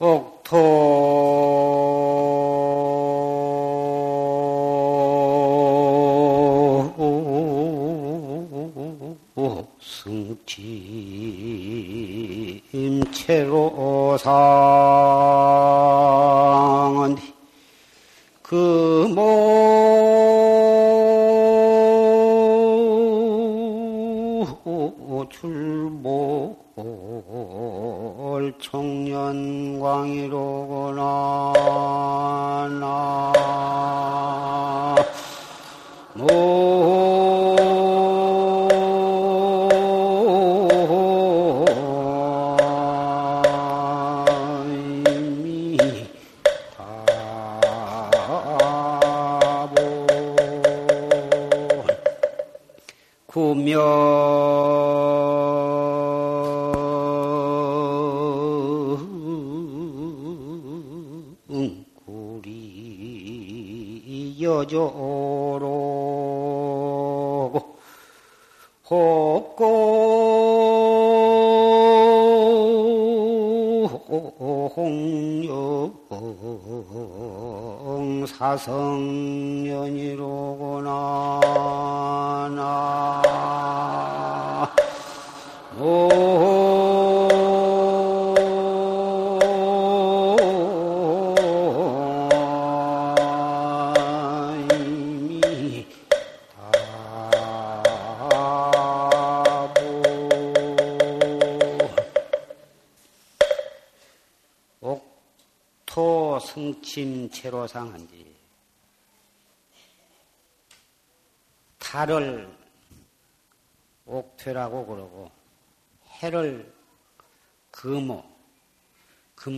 옥토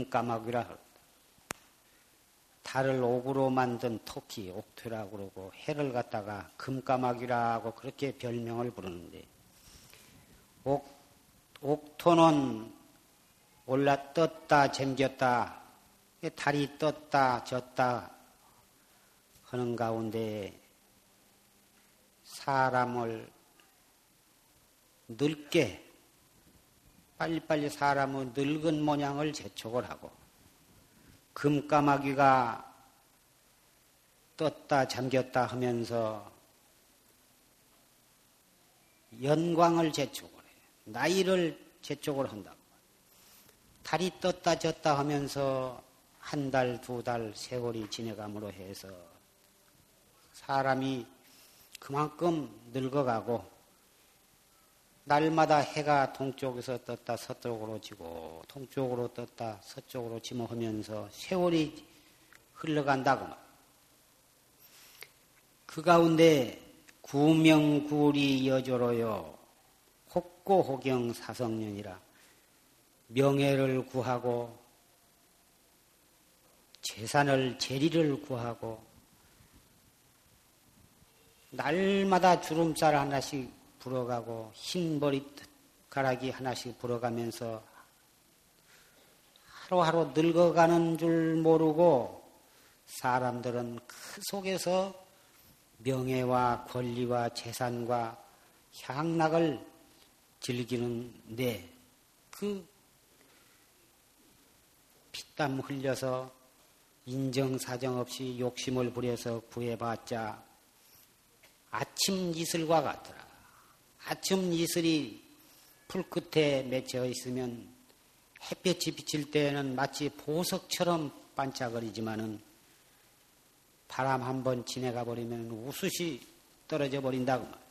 금까마귀라 합니다. 달을 옥으로 만든 토끼 옥퇴라고 그러고 해를 갖다가 금까마귀라고 그렇게 별명을 부르는데 옥, 옥토는 올라 떴다 잠겼다 달이 떴다 졌다 하는 가운데 사람을 늙게 빨리빨리 사람의 늙은 모양을 재촉을 하고 금까마귀가 떴다 잠겼다 하면서 연광을 재촉을 해요. 나이를 재촉을 한다고. 달이 떴다 졌다 하면서 한 달, 두 달 세월이 지내감으로 해서 사람이 그만큼 늙어가고 날마다 해가 동쪽에서 떴다 서쪽으로 지고 동쪽으로 떴다 서쪽으로 지모 하면서 세월이 흘러간다고 그 가운데 구명구리 여조로요. 혹고호경 사성년이라 명예를 구하고 재산을 재리를 구하고 날마다 주름살 하나씩 불어가고 흰 머리가락이 하나씩 불어가면서 하루하루 늙어가는 줄 모르고 사람들은 그 속에서 명예와 권리와 재산과 향락을 즐기는데 그 피땀 흘려서 인정사정 없이 욕심을 부려서 구해봤자 아침 이슬과 같더라. 아침 이슬이 풀 끝에 맺혀 있으면 햇볕이 비칠 때에는 마치 보석처럼 반짝거리지만은 바람 한 번 지나가 버리면 우수시 떨어져 버린다고 말이에요.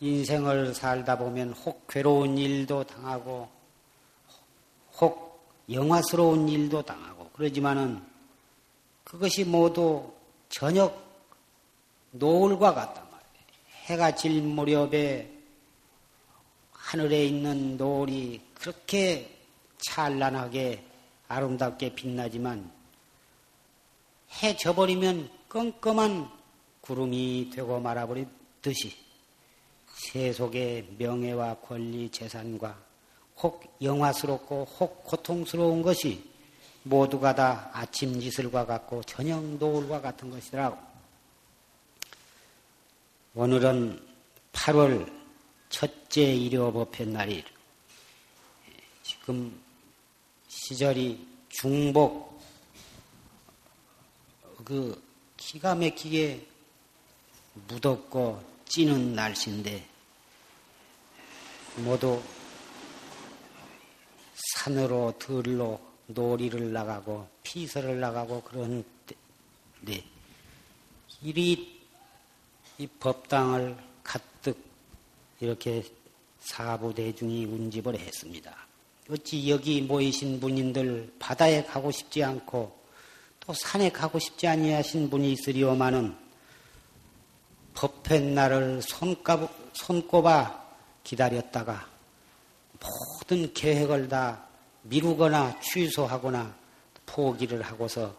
인생을 살다 보면 혹 괴로운 일도 당하고 혹 영화스러운 일도 당하고 그러지만은 그것이 모두 저녁 노을과 말이에요. 해가 질 무렵에 하늘에 있는 노을이 그렇게 찬란하게 아름답게 빛나지만 해 져버리면 껌껌한 구름이 되고 말아버리듯이 세속의 명예와 권리, 재산과 혹 영화스럽고 혹 고통스러운 것이 모두가 다 아침 이슬과 같고 저녁 노을과 같은 것이더라고. 오늘은 8월 첫째 일요법회 날이 지금 시절이 중복 그 기가 막히게 무덥고 찌는 날씨인데 모두 산으로 들로 놀이를 나가고 피서를 나가고 그런 데 이리 이 법당을 가득 이렇게 사부대중이 운집을 했습니다. 어찌 여기 모이신 분인들 바다에 가고 싶지 않고 또 산에 가고 싶지 아니하신 분이 있으리오마는 법회 날을 손꼽, 손꼽아 기다렸다가 모든 계획을 다 미루거나 취소하거나 포기를 하고서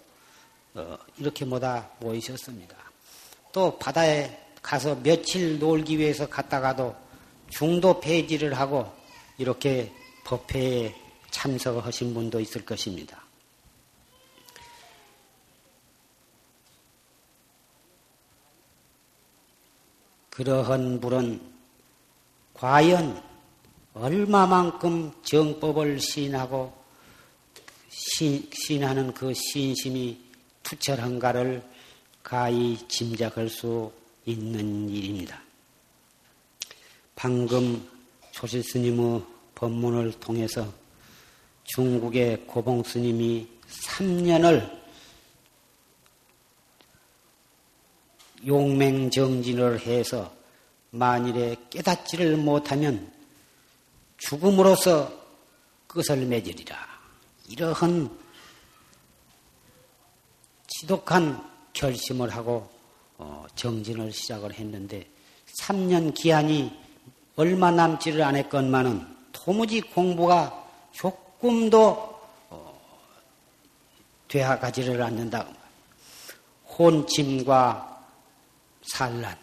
어, 이렇게 모다 모이셨습니다. 또 바다에 가서 며칠 놀기 위해서 갔다가도 중도 폐지를 하고 이렇게 법회에 참석하신 분도 있을 것입니다. 그러한 분은 과연 얼마만큼 정법을 신하고 신, 신하는 그 신심이 투철한가를 가히 짐작할 수 있는 일입니다. 방금 조실 스님의 법문을 통해서 중국의 고봉 스님이 3년을 용맹정진을 해서 만일에 깨닫지를 못하면 죽음으로써 끝을 맺으리라. 이러한 지독한 결심을 하고 어, 정진을 시작을 했는데 3년 기한이 얼마 남지를 않았건만은 도무지 공부가 조금도 어, 되어가지를 않는다. 혼침과 산란.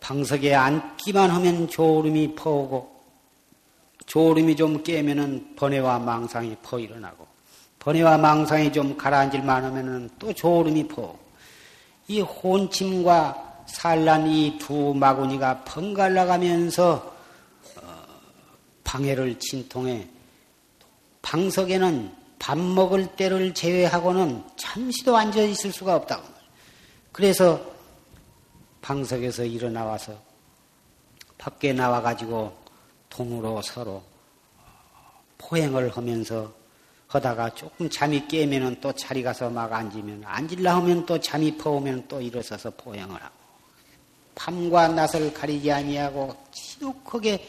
방석에 앉기만 하면 조름이 퍼오고 조름이 좀 깨면은 번뇌와 망상이 퍼 일어나고 번뇌와 망상이 좀 가라앉을 만 하면은 또 조름이 퍼. 이 혼침과 산란 이 두 마구니가 번갈아 가면서 어, 방해를 친통해 방석에는 밥 먹을 때를 제외하고는 잠시도 앉아 있을 수가 없다고. 그래서 방석에서 일어나 와서 밖에 나와 가지고 통으로 서로 포행을 하면서 하다가 조금 잠이 깨면은 또 자리 가서 막 앉으면 앉을라 하면 또 잠이 퍼오면 또 일어서서 포행을 하고 밤과 낮을 가리지 아니하고 지독하게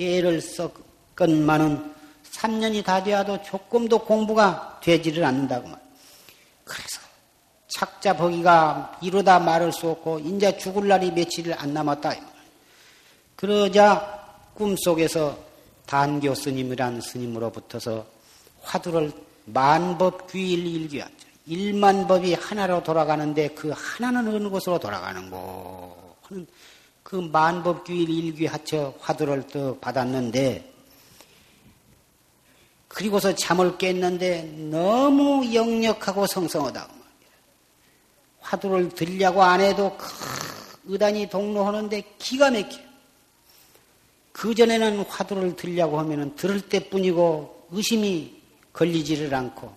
애를 썩건만은 3년이 다 되어도 조금도 공부가 되지를 않는다고 말. 그래서 착자 보기가 이루다 말할 수 없고 인자 죽을 날이 며칠 안 남았다. 그러자 꿈속에서 단교 스님이란 스님으로부터서 화두를 만법 귀일 일기하죠. 일만 법이 하나로 돌아가는데 그 하나는 어느 곳으로 돌아가는고 하는 그 만법 귀일 일기하처 화두를 또 받았는데 그리고서 잠을 깼는데 너무 역력하고 성성하다. 화두를 들려고 안 해도 의단이 동로하는데 기가 막혀. 그전에는 화두를 들려고 하면은 들을 때 뿐이고 의심이 걸리지를 않고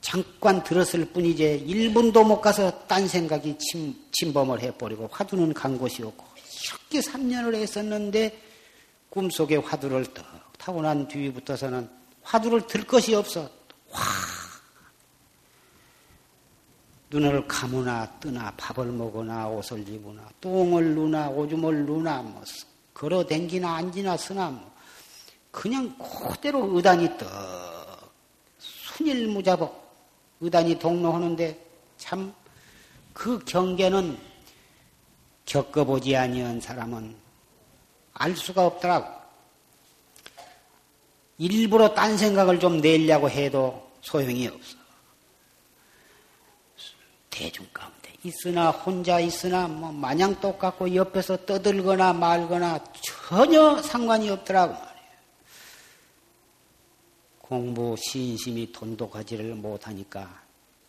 잠깐 들었을 뿐이지 1분도 못 가서 딴 생각이 침, 침범을 해버리고 화두는 간 곳이 없고 이렇게 3년을 했었는데 꿈속에 화두를 떡 타고 난 뒤부터서는 화두를 들 것이 없어. 와. 눈을 감으나 뜨나 밥을 먹으나 옷을 입으나 똥을 누나 오줌을 누나 뭐 걸어 댕기나 앉으나 쓰나 뭐 그냥 그대로 의단이 떡 순일무자복 의단이 동로하는데 참 그 경계는 겪어보지 아니한 사람은 알 수가 없더라고. 일부러 딴 생각을 좀 내려고 해도 소용이 없어. 대중 가운데 있으나 혼자 있으나 뭐 마냥 똑같고 옆에서 떠들거나 말거나 전혀 상관이 없더라고. 공부 신심이 돈독하지를 못하니까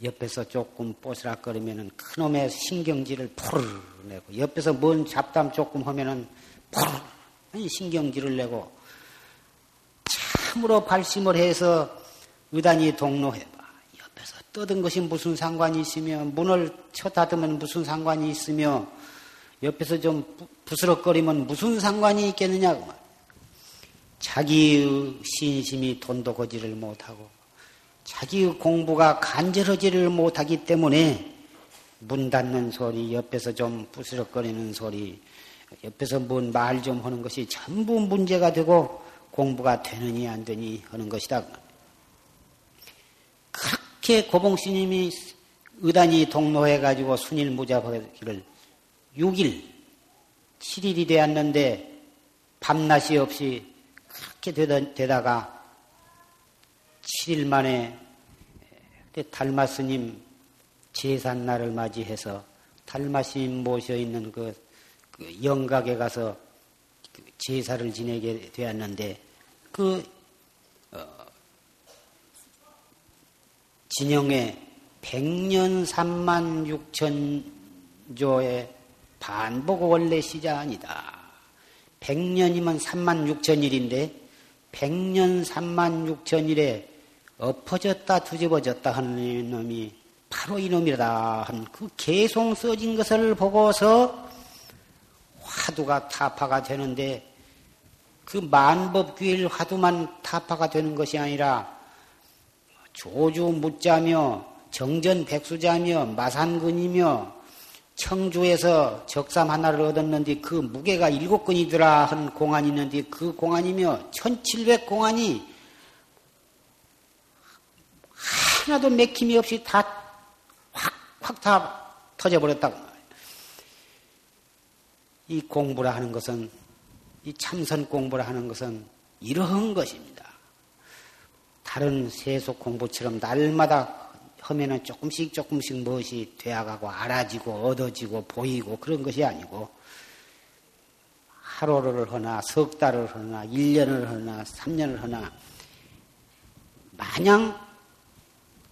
옆에서 조금 뽀스락거리면은 큰놈의 신경질을 푸르 내고 옆에서 뭔 잡담 조금 하면은 푸르 신경질을 내고 참으로 발심을 해서 의단이 동로해봐. 옆에서 떠든 것이 무슨 상관이 있으며 문을 쳐닫으면 무슨 상관이 있으며 옆에서 좀 부스럭거리면 무슨 상관이 있겠느냐 그 자기의 신심이 돈도거지를 못하고 자기의 공부가 간절하지를 못하기 때문에 문 닫는 소리, 옆에서 좀 부스럭거리는 소리, 옆에서 뭔 말 좀 하는 것이 전부 문제가 되고 공부가 되느니 안 되니 하는 것이다. 그렇게 고봉 스님이 의단이 동로해가지고 순일 무자하기를 6일, 7일이 되었는데 밤낮이 없이 그렇게 되다, 가 7일 만에 달마 스님 제산날을 맞이해서 달마 스님 모셔 있는 그, 그 영각에 가서 그 제사를 지내게 되었는데 그 어, 진영에 100년 3만 6천 조의 반복 원래 시자 아니다. 100년이면 3만 6천 일인데 100년 3만 6천 일에 엎어졌다 뒤집어졌다 하는 놈이 바로 이놈이다 한그 개송 써진 것을 보고서 화두가 타파가 되는데 그 만법규일 화두만 타파가 되는 것이 아니라 조주 묻자며 정전 백수자며 마산근이며 청주에서 적삼 하나를 얻었는데 그 무게가 일곱 근이더라 한 공안이 있는데 그 공안이며 천칠백 공안이 하나도 맥힘이 없이 다 확 확 다 터져버렸다고 이 공부라 하는 것은 이 참선 공부라 하는 것은 이러한 것입니다. 다른 세속 공부처럼 날마다 하면은 조금씩 조금씩 무엇이 되어가고 알아지고 얻어지고 보이고 그런 것이 아니고 하루를 하나 석 달을 하나 1년을 하나 3년을 하나 마냥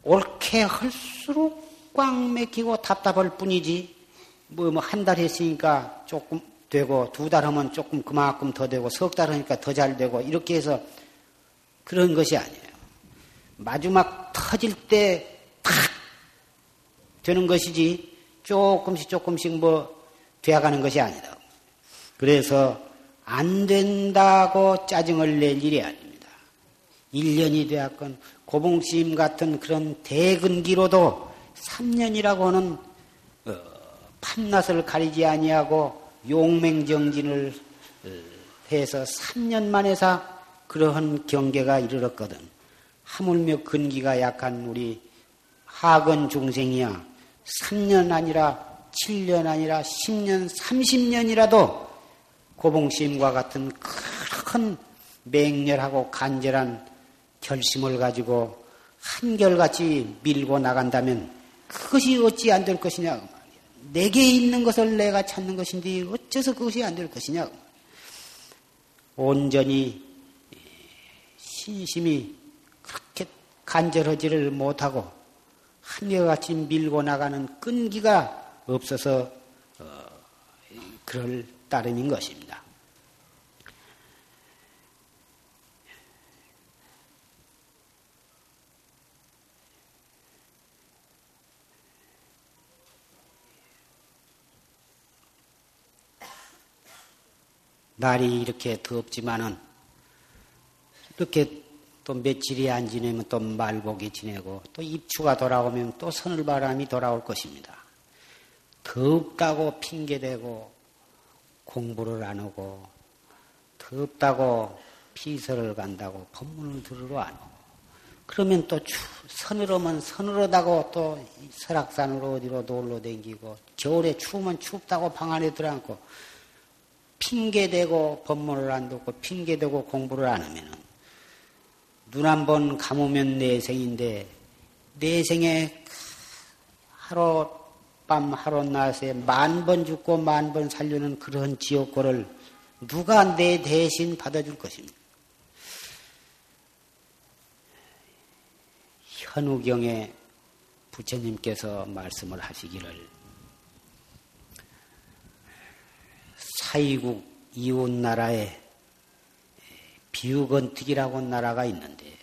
옳게 할수록 꽉 맥히고 답답할 뿐이지 뭐 뭐 한 달 했으니까 조금 되고 두 달 하면 조금 그만큼 더 되고 석 달 하니까 더 잘 되고 이렇게 해서 그런 것이 아니에요. 마지막 터질 때탁 되는 것이지 조금씩 조금씩 뭐 되어가는 것이 아니다. 그래서 안 된다고 짜증을 낼 일이 아닙니다. 1년이 되었건 고봉심 같은 그런 대근기로도 3년이라고 하는 어, 가리지 아니하고 용맹정진을 어, 해서 3년 만에서 그러한 경계가 이르렀거든. 하물며 근기가 약한 우리 하근 중생이야 3년 아니라 7년 아니라 10년, 30년이라도 고봉심과 같은 큰 맹렬하고 간절한 결심을 가지고 한결같이 밀고 나간다면 그것이 어찌 안 될 것이냐? 그 내게 있는 것을 내가 찾는 것인데 어째서 그것이 안 될 것이냐? 그 온전히 신심이 그렇게 간절하지를 못하고 한결같이 밀고 나가는 끈기가 없어서 어, 그럴 따름인 것입니다. 날이 이렇게 덥지만은 이렇게 또 며칠이 안 지내면 또 말복이 지내고 또 입추가 돌아오면 또 서늘바람이 돌아올 것입니다. 덥다고 핑계대고 공부를 안 하고 덥다고 피서를 간다고 법문을 들으러 안 오고 그러면 또 추, 서늘하면 서늘하다고 또 설악산으로 어디로 놀러 댕기고 겨울에 추우면 춥다고 방 안에 들어앉고 핑계대고 법문을 안 듣고 핑계대고 공부를 안 하면은 눈 한 번 감으면 내생인데 내생에 하룻밤 하룻낮에 만 번 죽고 만 번 살려는 그런 지옥고를 누가 내 대신 받아줄 것입니까? 현우경에 부처님께서 말씀을 하시기를 사이국 이웃 나라에 비우건특이라고 나라가 있는데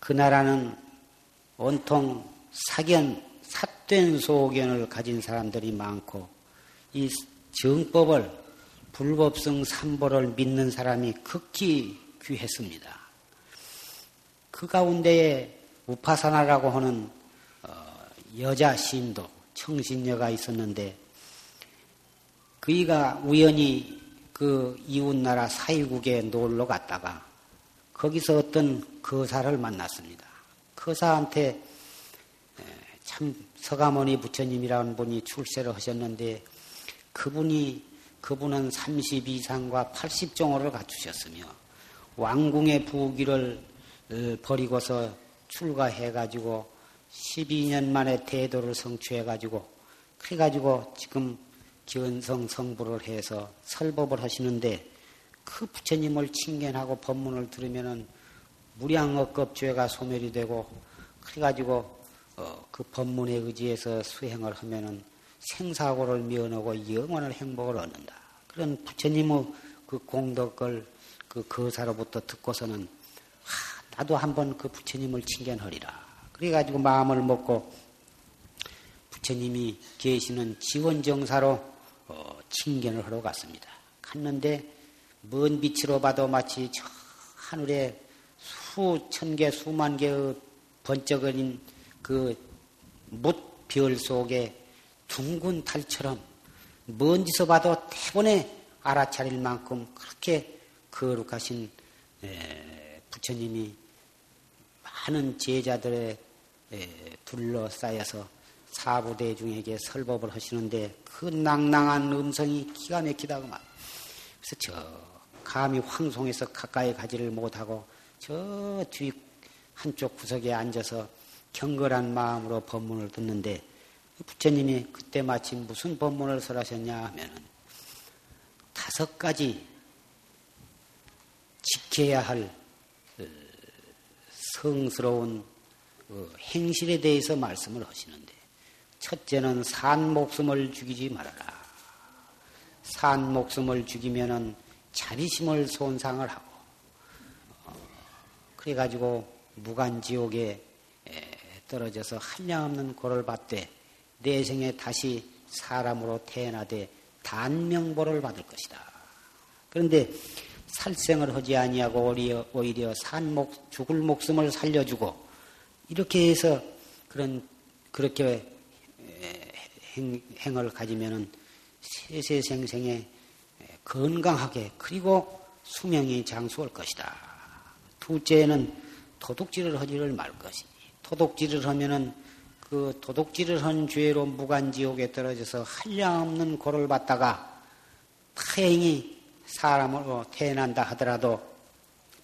그 나라는 온통 사견, 삿된 소견을 가진 사람들이 많고 이 정법을 불법성 삼보를 믿는 사람이 극히 귀했습니다. 그 가운데에 우파사나라고 하는 어, 여자 신도 청신녀가 있었는데 그이가 우연히 그 이웃나라 사이국에 놀러 갔다가 거기서 어떤 거사를 만났습니다. 거사한테 참 서가모니 부처님이라는 분이 출세를 하셨는데 그분이 그분은 32상과 80종호를 갖추셨으며 왕궁의 부귀를 어, 버리고서 출가해 가지고 12년 만에 대도를 성취해 가지고 그래 가지고 지금 견성 성부를 해서 설법을 하시는데 그 부처님을 칭견하고 법문을 들으면은 무량억겁 죄가 소멸이 되고 그래가지고 어, 그 법문에 의지해서 수행을 하면은 생사고를 면하고 영원한 행복을 얻는다. 그런 부처님의 그 공덕을 그 거사로부터 듣고서는 하, 나도 한번 그 부처님을 칭견하리라. 그래가지고 마음을 먹고 부처님이 계시는 지원정사로 어, 칭견을 하러 갔습니다. 갔는데 먼 빛으로 봐도 마치 저 하늘에 수천 개, 수만 개의 번쩍거린 그 묻별 속에 둥근 달처럼 먼지서 봐도 대본에 알아차릴 만큼 그렇게 거룩하신 부처님이 많은 제자들의 둘러싸여서 사부대중에게 설법을 하시는데 그 낭낭한 음성이 기가 막히다고 말. 그래서 저 감히 황송해서 가까이 가지를 못하고 저 뒤 한쪽 구석에 앉아서 경건한 마음으로 법문을 듣는데 부처님이 그때 마침 무슨 법문을 설하셨냐 하면은 다섯 가지 지켜야 할 어, 성스러운 어, 행실에 대해서 말씀을 하시는데 첫째는 산 목숨을 죽이지 말아라. 산 목숨을 죽이면은 자리심을 손상을 하고 어, 그래가지고 무간지옥에 떨어져서 한량없는 고를 받되 내생에 다시 사람으로 태어나되 단명보를 받을 것이다. 그런데 살생을 하지 아니하고 오히려 산목 죽을 목숨을 살려주고 이렇게 해서 그런 그렇게 행, 행을 가지면은 세세생생에 건강하게 그리고 수명이 장수할 것이다. 둘째는 도둑질을 하지를 말 것이니 도둑질을 하면은 그 도둑질을 한 죄로 무간지옥에 떨어져서 한량없는 고를 받다가 다행히 사람으로 태어난다 하더라도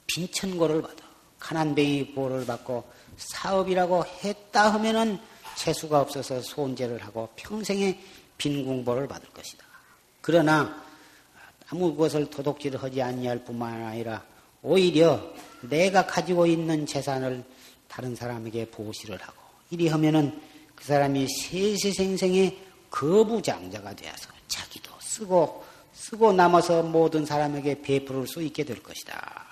빈천고를 받아 가난뱅이 고를 받고 사업이라고 했다 하면은 재수가 없어서 손재를 하고 평생에 빈궁보를 받을 것이다. 그러나 아무 것을 도둑질을 하지 아니할 뿐만 아니라 오히려 내가 가지고 있는 재산을 다른 사람에게 보시를 하고 이리 하면은 그 사람이 세세생생의 거부장자가 되어서 자기도 쓰고 쓰고 남아서 모든 사람에게 베풀을 수 있게 될 것이다.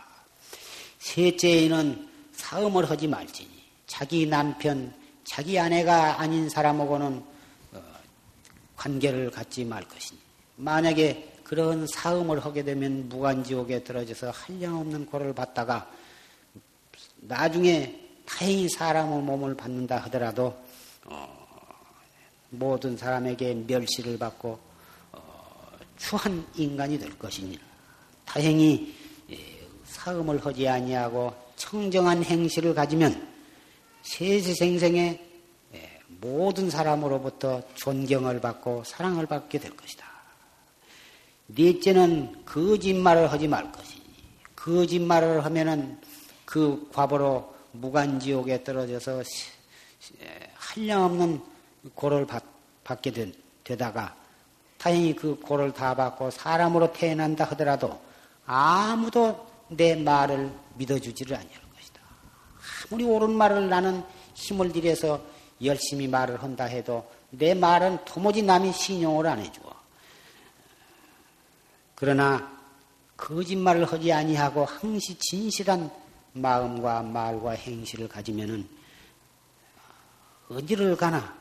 셋째에는 사음을 하지 말지니 자기 남편, 자기 아내가 아닌 사람하고는 어, 관계를 갖지 말 것이니. 만약에 그런 사음을 하게 되면 무간지옥에 들어져서 한량없는 고를 받다가 나중에 다행히 사람의 몸을 받는다 하더라도 어, 모든 사람에게 멸시를 받고 어, 추한 인간이 될 것이니. 다행히 예, 사음을 하지 아니하고 청정한 행실을 가지면 세세생생의 예, 모든 사람으로부터 존경을 받고 사랑을 받게 될 것이다. 넷째는 거짓말을 하지 말 것이니 거짓말을 하면은 그 과보로 무간지옥에 떨어져서 한량없는 고를 받, 게 되, 되다가 다행히 그 고를 다 받고 사람으로 태어난다 하더라도 아무도 내 말을 믿어주지를 것이다. 아무리 옳은 말을 나는 힘을 들여서 열심히 말을 한다 해도 내 말은 도무지 남이 신용을 안 해줘. 그러나 거짓말을 하지 아니하고 항시 진실한 마음과 말과 행실을 가지면은 어디를 가나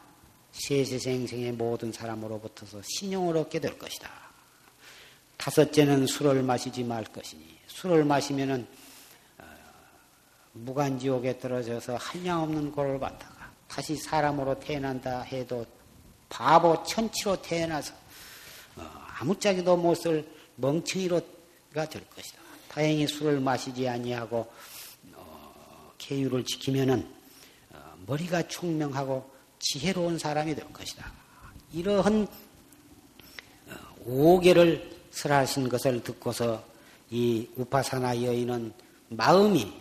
세세생생의 모든 사람으로부터서 신용을 얻게 될 것이다. 다섯째는 술을 마시지 말 것이니 술을 마시면은 어, 무간지옥에 떨어져서 한량없는 고를 받다가 다시 사람으로 태어난다 해도 바보 천치로 태어나서 어, 아무짝에도 못 쓸 멍청이로가 될 것이다. 다행히 술을 마시지 아니하고 어, 계율을 지키면은 어, 머리가 총명하고 지혜로운 사람이 될 것이다. 이러한 어, 오계를 설하신 것을 듣고서 이 우파사나 여인은 마음이 예,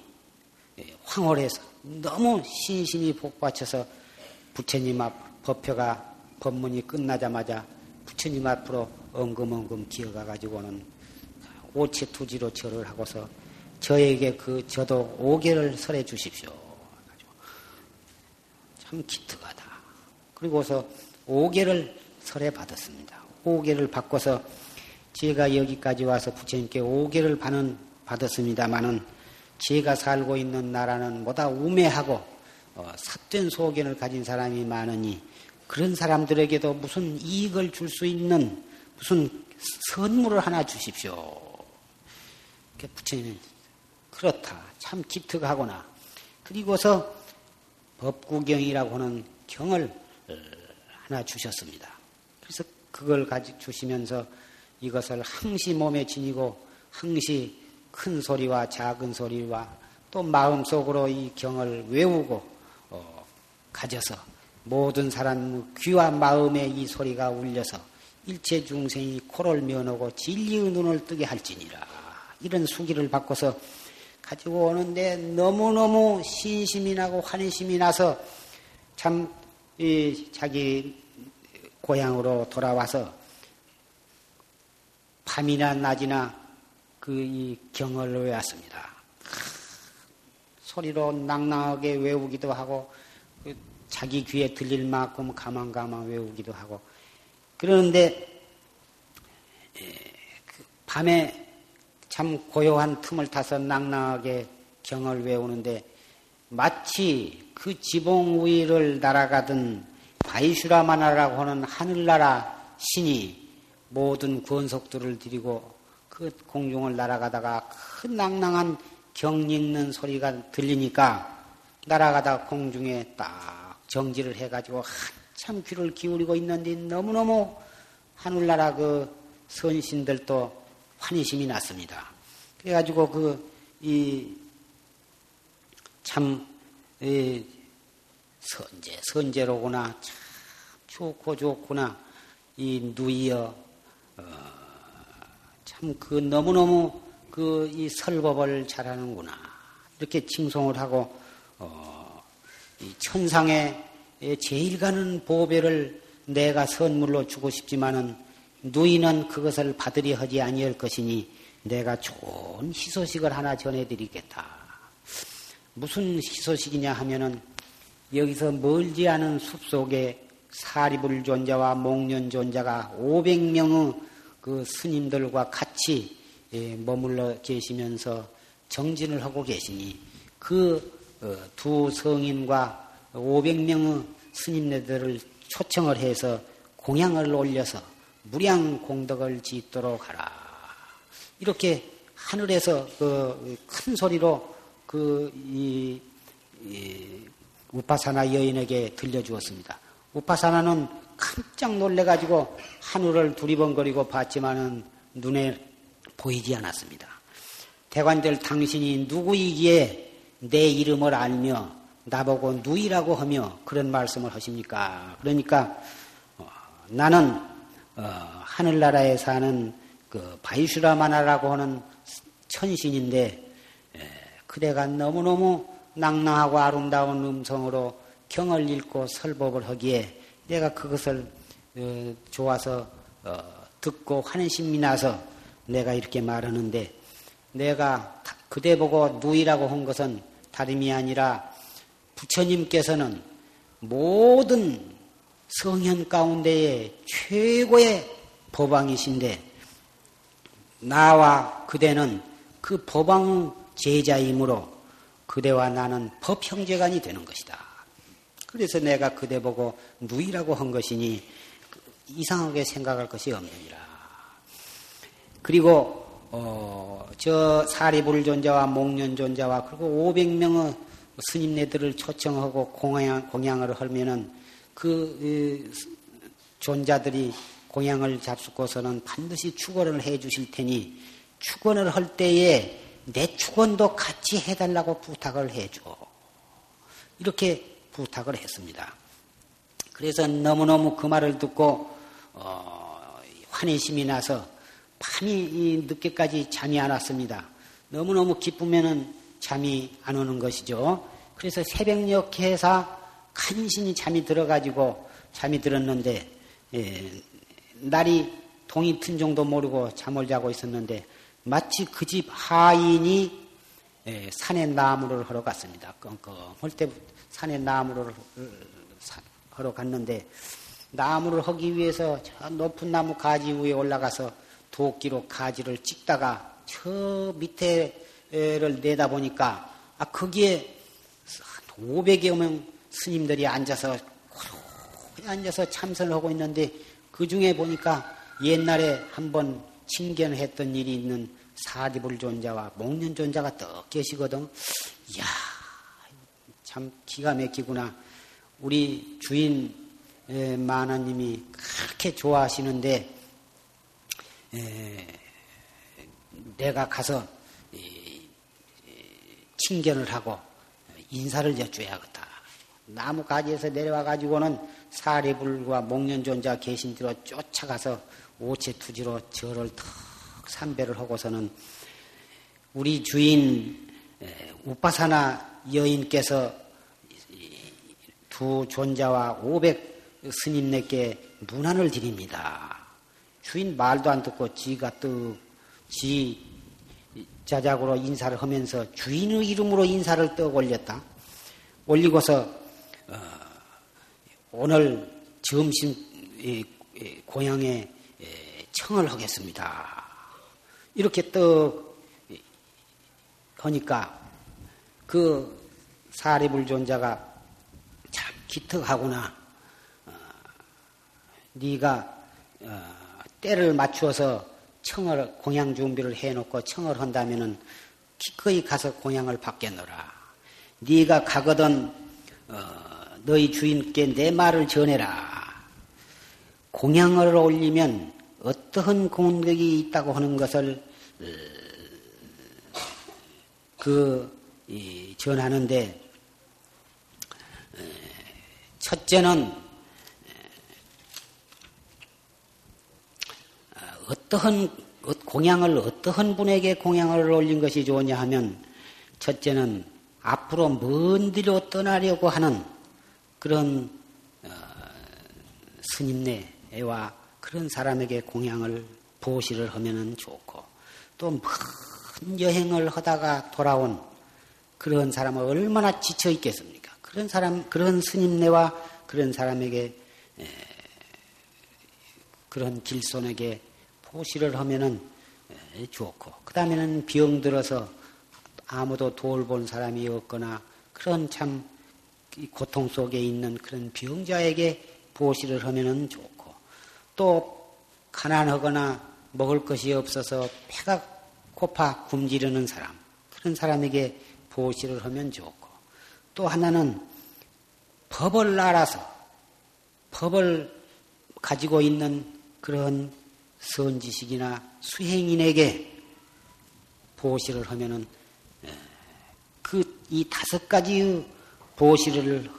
황홀해서 너무 신신이 복받쳐서 부처님 앞 법표가 법문이 끝나자마자 부처님 앞으로 엉금엉금 기어가 가지고는 오체 투지로 절을 하고서 저에게 그 저도 오계를 설해 주십시오. 참 기특하다. 그리고서 오계를 설해 받았습니다. 오계를 바꿔서 제가 여기까지 와서 부처님께 오계를 받은, 받았습니다마는 제가 살고 있는 나라는 뭐다 우매하고 어, 삿된 소견을 가진 사람이 많으니 그런 사람들에게도 무슨 이익을 줄 수 있는 무슨 선물을 하나 주십시오. 부처님은 그렇다. 참 기특하구나. 그리고서 법구경이라고 하는 경을 하나 주셨습니다. 그래서 그걸 가지고 주시면서 이것을 항시 몸에 지니고 항시 큰 소리와 작은 소리와 또 마음속으로 이 경을 외우고 어, 가져서 모든 사람 귀와 마음에 이 소리가 울려서 일체 중생이 코를 면하고 진리의 눈을 뜨게 할지니라. 이런 수기를 바꿔서 가지고 오는데 너무너무 신심이 나고 환심이 나서 참 자기 고향으로 돌아와서 밤이나 낮이나 그 이 경을 외웠습니다. 소리로 낭낭하게 외우기도 하고 그 자기 귀에 들릴 만큼 가만가만 외우기도 하고 그러는데 그 밤에 참 고요한 틈을 타서 낭낭하게 경을 외우는데 마치 그 지봉 위를 날아가던 바이슈라마나라고 하는 하늘나라 신이 모든 권속들을 들이고 그 공중을 날아가다가 큰 낭낭한 경 읽는 소리가 들리니까 날아가다 공중에 딱 정지를 해가지고 한참 귀를 기울이고 있는데 너무너무 하늘나라 그 선신들도 환희심이 났습니다. 그래가지고 그, 이, 참, 이, 선제, 선제로구나. 참 좋고 좋구나. 이 누이여, 어, 참 그 너무너무 그 이 설법을 잘하는구나. 이렇게 칭송을 하고, 어, 이 천상에 제일 가는 보배를 내가 선물로 주고 싶지만은 누이는 그것을 받으려 하지 아니할 것이니 내가 좋은 희소식을 하나 전해드리겠다. 무슨 희소식이냐 하면은 여기서 멀지 않은 숲 속에 사리불 존자와 목련 존자가 500명의 그 스님들과 같이 예, 머물러 계시면서 정진을 하고 계시니 그두 어, 성인과 500명의 스님네들을 초청을 해서 공양을 올려서 무량 공덕을 짓도록 하라. 이렇게 하늘에서 그 큰 소리로 그 이, 이 우파사나 여인에게 들려주었습니다. 우파사나는 깜짝 놀래가지고 하늘을 두리번거리고 봤지만은 눈에 보이지 않았습니다. 대관들 당신이 누구이기에 내 이름을 알며 나보고 누이라고 하며 그런 말씀을 하십니까? 그러니까 어, 나는 어, 하늘나라에 사는 그 바이슈라마나라고 하는 천신인데 에, 그대가 너무너무 낭낭하고 아름다운 음성으로 경을 읽고 설법을 하기에 내가 그것을 어, 좋아서 어, 듣고 환심이 나서 내가 이렇게 말하는데 내가 그대 보고 누이라고 한 것은 다름이 아니라 부처님께서는 모든 성현 가운데에 최고의 법왕이신데 나와 그대는 그 법왕 제자이므로 그대와 나는 법 형제간이 되는 것이다. 그래서 내가 그대 보고 누이라고 한 것이니 이상하게 생각할 것이 없느니라. 그리고 어, 저 사리불 존자와 목련 존자와 그리고 500명의 스님네들을 초청하고 공양, 공양을 하면은 그 존자들이 공양을 잡수고서는 반드시 축원을 해 주실 테니 축원을 할 때에 내 축원도 같이 해달라고 부탁을 해줘. 이렇게 부탁을 했습니다. 그래서 너무너무 그 말을 듣고 어, 환희심이 나서 밤이 늦게까지 잠이 안 왔습니다. 너무너무 기쁘면은 잠이 안 오는 것이죠. 그래서 새벽녘에서 간신히 잠이 들어가지고 잠이 들었는데 예, 날이 동이 튼 정도 모르고 잠을 자고 있었는데 마치 그 집 하인이 예, 산에 나무를 하러 갔습니다. 끔끔할 때 산에 나무를 하러 갔는데 나무를 하기 위해서 저 높은 나무 가지 위에 올라가서 도끼로 가지를 찍다가 저 밑에를 내다보니까 아 거기에 500여 명 스님들이 앉아서 앉아서 참선을 하고 있는데 그 중에 보니까 옛날에 한번 친견했던 일이 있는 사디불존자와 목련존자가 떡 계시거든. 이야, 참 기가 막히구나. 우리 주인 마나님이 그렇게 좋아하시는데 내가 가서 친견을 하고 인사를 여쭈어야겠다. 나무 가지에서 내려와 가지고는 사리불과 목련존자 계신 뒤로 쫓아가서 오체투지로 절을 턱 삼배를 하고서는 우리 주인 우파사나 여인께서 두 존자와 오백 스님네께 문안을 드립니다. 주인 말도 안 듣고 지가 또지 자작으로 인사를 하면서 주인의 이름으로 인사를 떡 올렸다. 올리고서 어, 오늘 점심 고향에 청을 하겠습니다. 이렇게 떡 하니까 그 사리불존자가 참 기특하구나. 어, 네가 어, 때를 맞추어서 청을 공양 준비를 해놓고 청을 한다면은 기꺼이 가서 공양을 받겠노라. 네가 가거든 어, 너희 주인께 내 말을 전해라. 공양을 올리면 어떠한 공덕이 있다고 하는 것을 어, 그 전하는데 어, 첫째는 어떠한 공양을 어떠한 분에게 공양을 올린 것이 좋으냐 하면 첫째는 앞으로 먼 뒤로 떠나려고 하는 그런 어, 스님네와 그런 사람에게 공양을 보시를 하면은 좋고 또 먼 여행을 하다가 돌아온 그런 사람은 얼마나 지쳐 있겠습니까? 그런 사람 그런 스님네와 그런 사람에게 에, 그런 길손에게 포시를 하면은 좋고 그 다음에는 병 들어서 아무도 돌본 사람이 없거나 그런 참 고통 속에 있는 그런 병자에게 보시를 하면은 좋고 또 가난하거나 먹을 것이 없어서 배가 고파 굶지르는 사람 그런 사람에게 보시를 하면 좋고 또 하나는 법을 알아서 법을 가지고 있는 그런 선지식이나 수행인에게 보시를 하면은 그 이 다섯 가지 보시를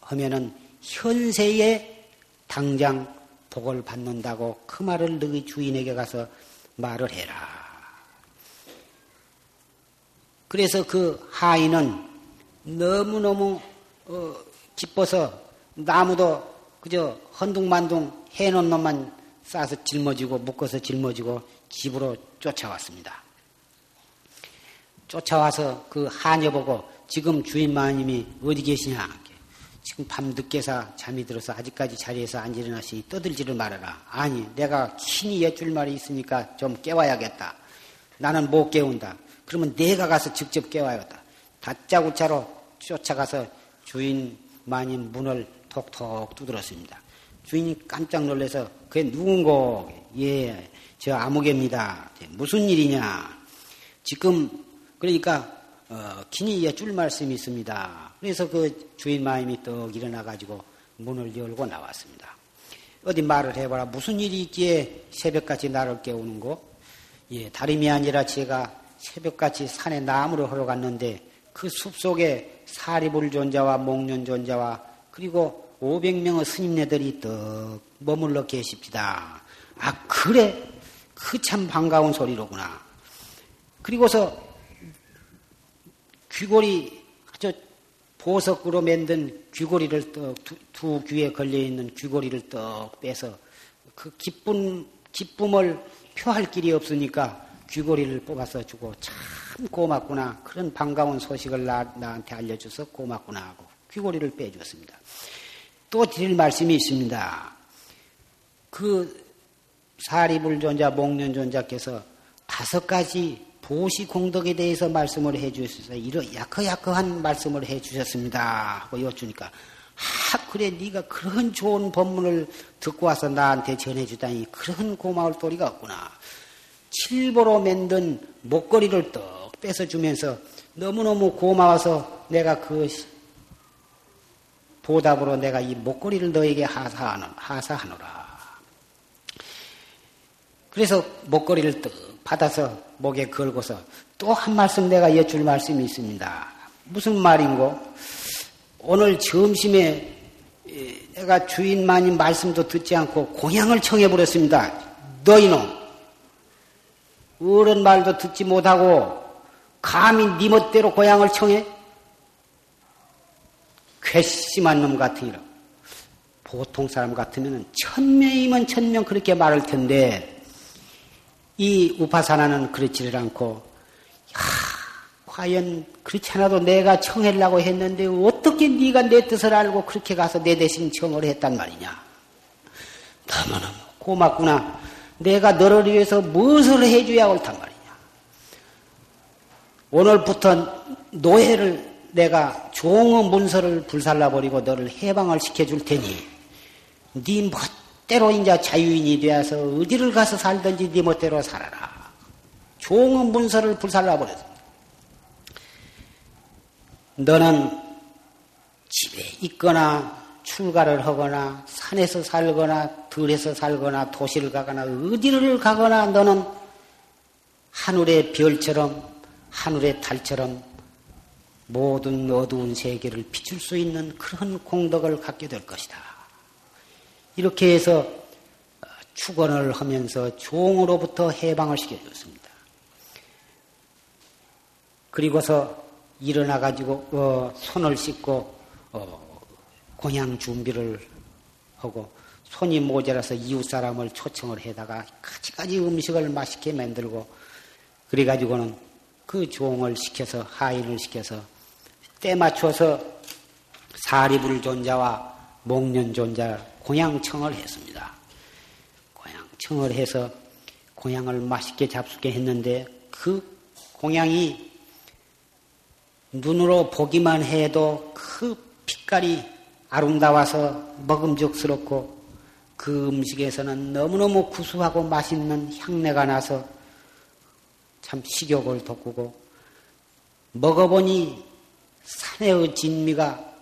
하면은 현세에 당장 복을 받는다고 그 말을 너희 주인에게 가서 말을 해라. 그래서 그 하인은 너무너무 어, 기뻐서 나무도 그저 헌둥만둥 해놓은 놈만 싸서 짊어지고 묶어서 짊어지고 집으로 쫓아왔습니다. 쫓아와서 그 하녀 보고 지금 주인 마님이 어디 계시냐? 지금 밤 늦게서 잠이 들어서 아직까지 자리에서 안 일어나시 떠들지를 말아라. 아니, 내가 신이 여쭐 말이 있으니까 좀 깨워야겠다. 나는 못 깨운다. 그러면 내가 가서 직접 깨워야겠다. 다짜고짜로 쫓아가서 주인 마님 문을 톡톡 두드렸습니다. 주인이 깜짝 놀라서 그게 누군고? 예, 저 아무개입니다. 무슨 일이냐? 지금 그러니까 어, 긴히 여쭐 말씀이 있습니다. 그래서 그 주인 마님이 떡 일어나가지고 문을 열고 나왔습니다. 어디 말을 해봐라. 무슨 일이 있기에 새벽같이 나를 깨우는 거? 예, 다름이 아니라 제가 새벽같이 산에 나무를 하러 갔는데 그 숲속에 사리불 존자와 목련 존자와 그리고 500명의 스님네들이 떡 머물러 계십니다. 아, 그래? 그 참 반가운 소리로구나. 그리고서 귀걸이 아주 보석으로 만든 귀걸이를 떡, 두, 두 귀에 걸려 있는 귀걸이를 떡 빼서 그 기쁨, 기쁨을 표할 길이 없으니까 귀걸이를 뽑아서 주고 참 고맙구나. 그런 반가운 소식을 나, 나한테 알려줘서 고맙구나 하고 귀걸이를 빼주었습니다. 또 드릴 말씀이 있습니다. 그 사리불존자, 목련존자께서 다섯 가지 보시 공덕에 대해서 말씀을 해 주셔서 이런 야커야커한 말씀을 해 주셨습니다. 하고 여쭈니까 아 그래 네가 그런 좋은 법문을 듣고 와서 나한테 전해주다니 그런 고마울 도리가 없구나. 칠보로 만든 목걸이를 떡 뺏어주면서 너무너무 고마워서 내가 그 보답으로 내가 이 목걸이를 너에게 하사하노라. 그래서 목걸이를 떡 받아서 목에 걸고서 또 한 말씀 내가 여쭐 말씀이 있습니다. 무슨 말인고? 오늘 점심에 내가 주인만이 말씀도 듣지 않고 공양을 청해버렸습니다. 너희놈! 어른 말도 듣지 못하고 감히 네 멋대로 고향을 청해? 괘씸한 놈 같으니라. 보통 사람 같으면 천명이면 천명 그렇게 말할 텐데 이 우파사나는 그렇지를 않고 야, 과연 그렇지 않아도 내가 청하려고 했는데 어떻게 네가 내 뜻을 알고 그렇게 가서 내 대신 청을 했단 말이냐. 너무너무 고맙구나. 내가 너를 위해서 무엇을 해줘야 옳단 말이냐. 오늘부터 노예를 내가 종의 문서를 불살라버리고 너를 해방을 시켜줄 테니 네 멋대로 이제 자유인이 되어서 어디를 가서 살든지 네 멋대로 살아라. 종의 문서를 불살라버렸어. 너는 집에 있거나 출가를 하거나 산에서 살거나 들에서 살거나 도시를 가거나 어디를 가거나 너는 하늘의 별처럼 하늘의 달처럼 모든 어두운 세계를 비출 수 있는 그런 공덕을 갖게 될 것이다. 이렇게 해서 축원을 하면서 종으로부터 해방을 시켜줬습니다. 그리고서 일어나 가지고 어, 손을 씻고 어, 공양 준비를 하고 손이 모자라서 이웃 사람을 초청을 해다가 가지가지 음식을 맛있게 만들고 그래가지고는 그 종을 시켜서 하인을 시켜서 때 맞춰서 사리불 존자와 목련 존자 공양청을 했습니다. 공양청을 해서 공양을 맛있게 잡수게 했는데 그 공양이 눈으로 보기만 해도 그 빛깔이 아름다워서 먹음직스럽고 그 음식에서는 너무너무 구수하고 맛있는 향내가 나서 참 식욕을 돋구고 먹어보니 산의 진미가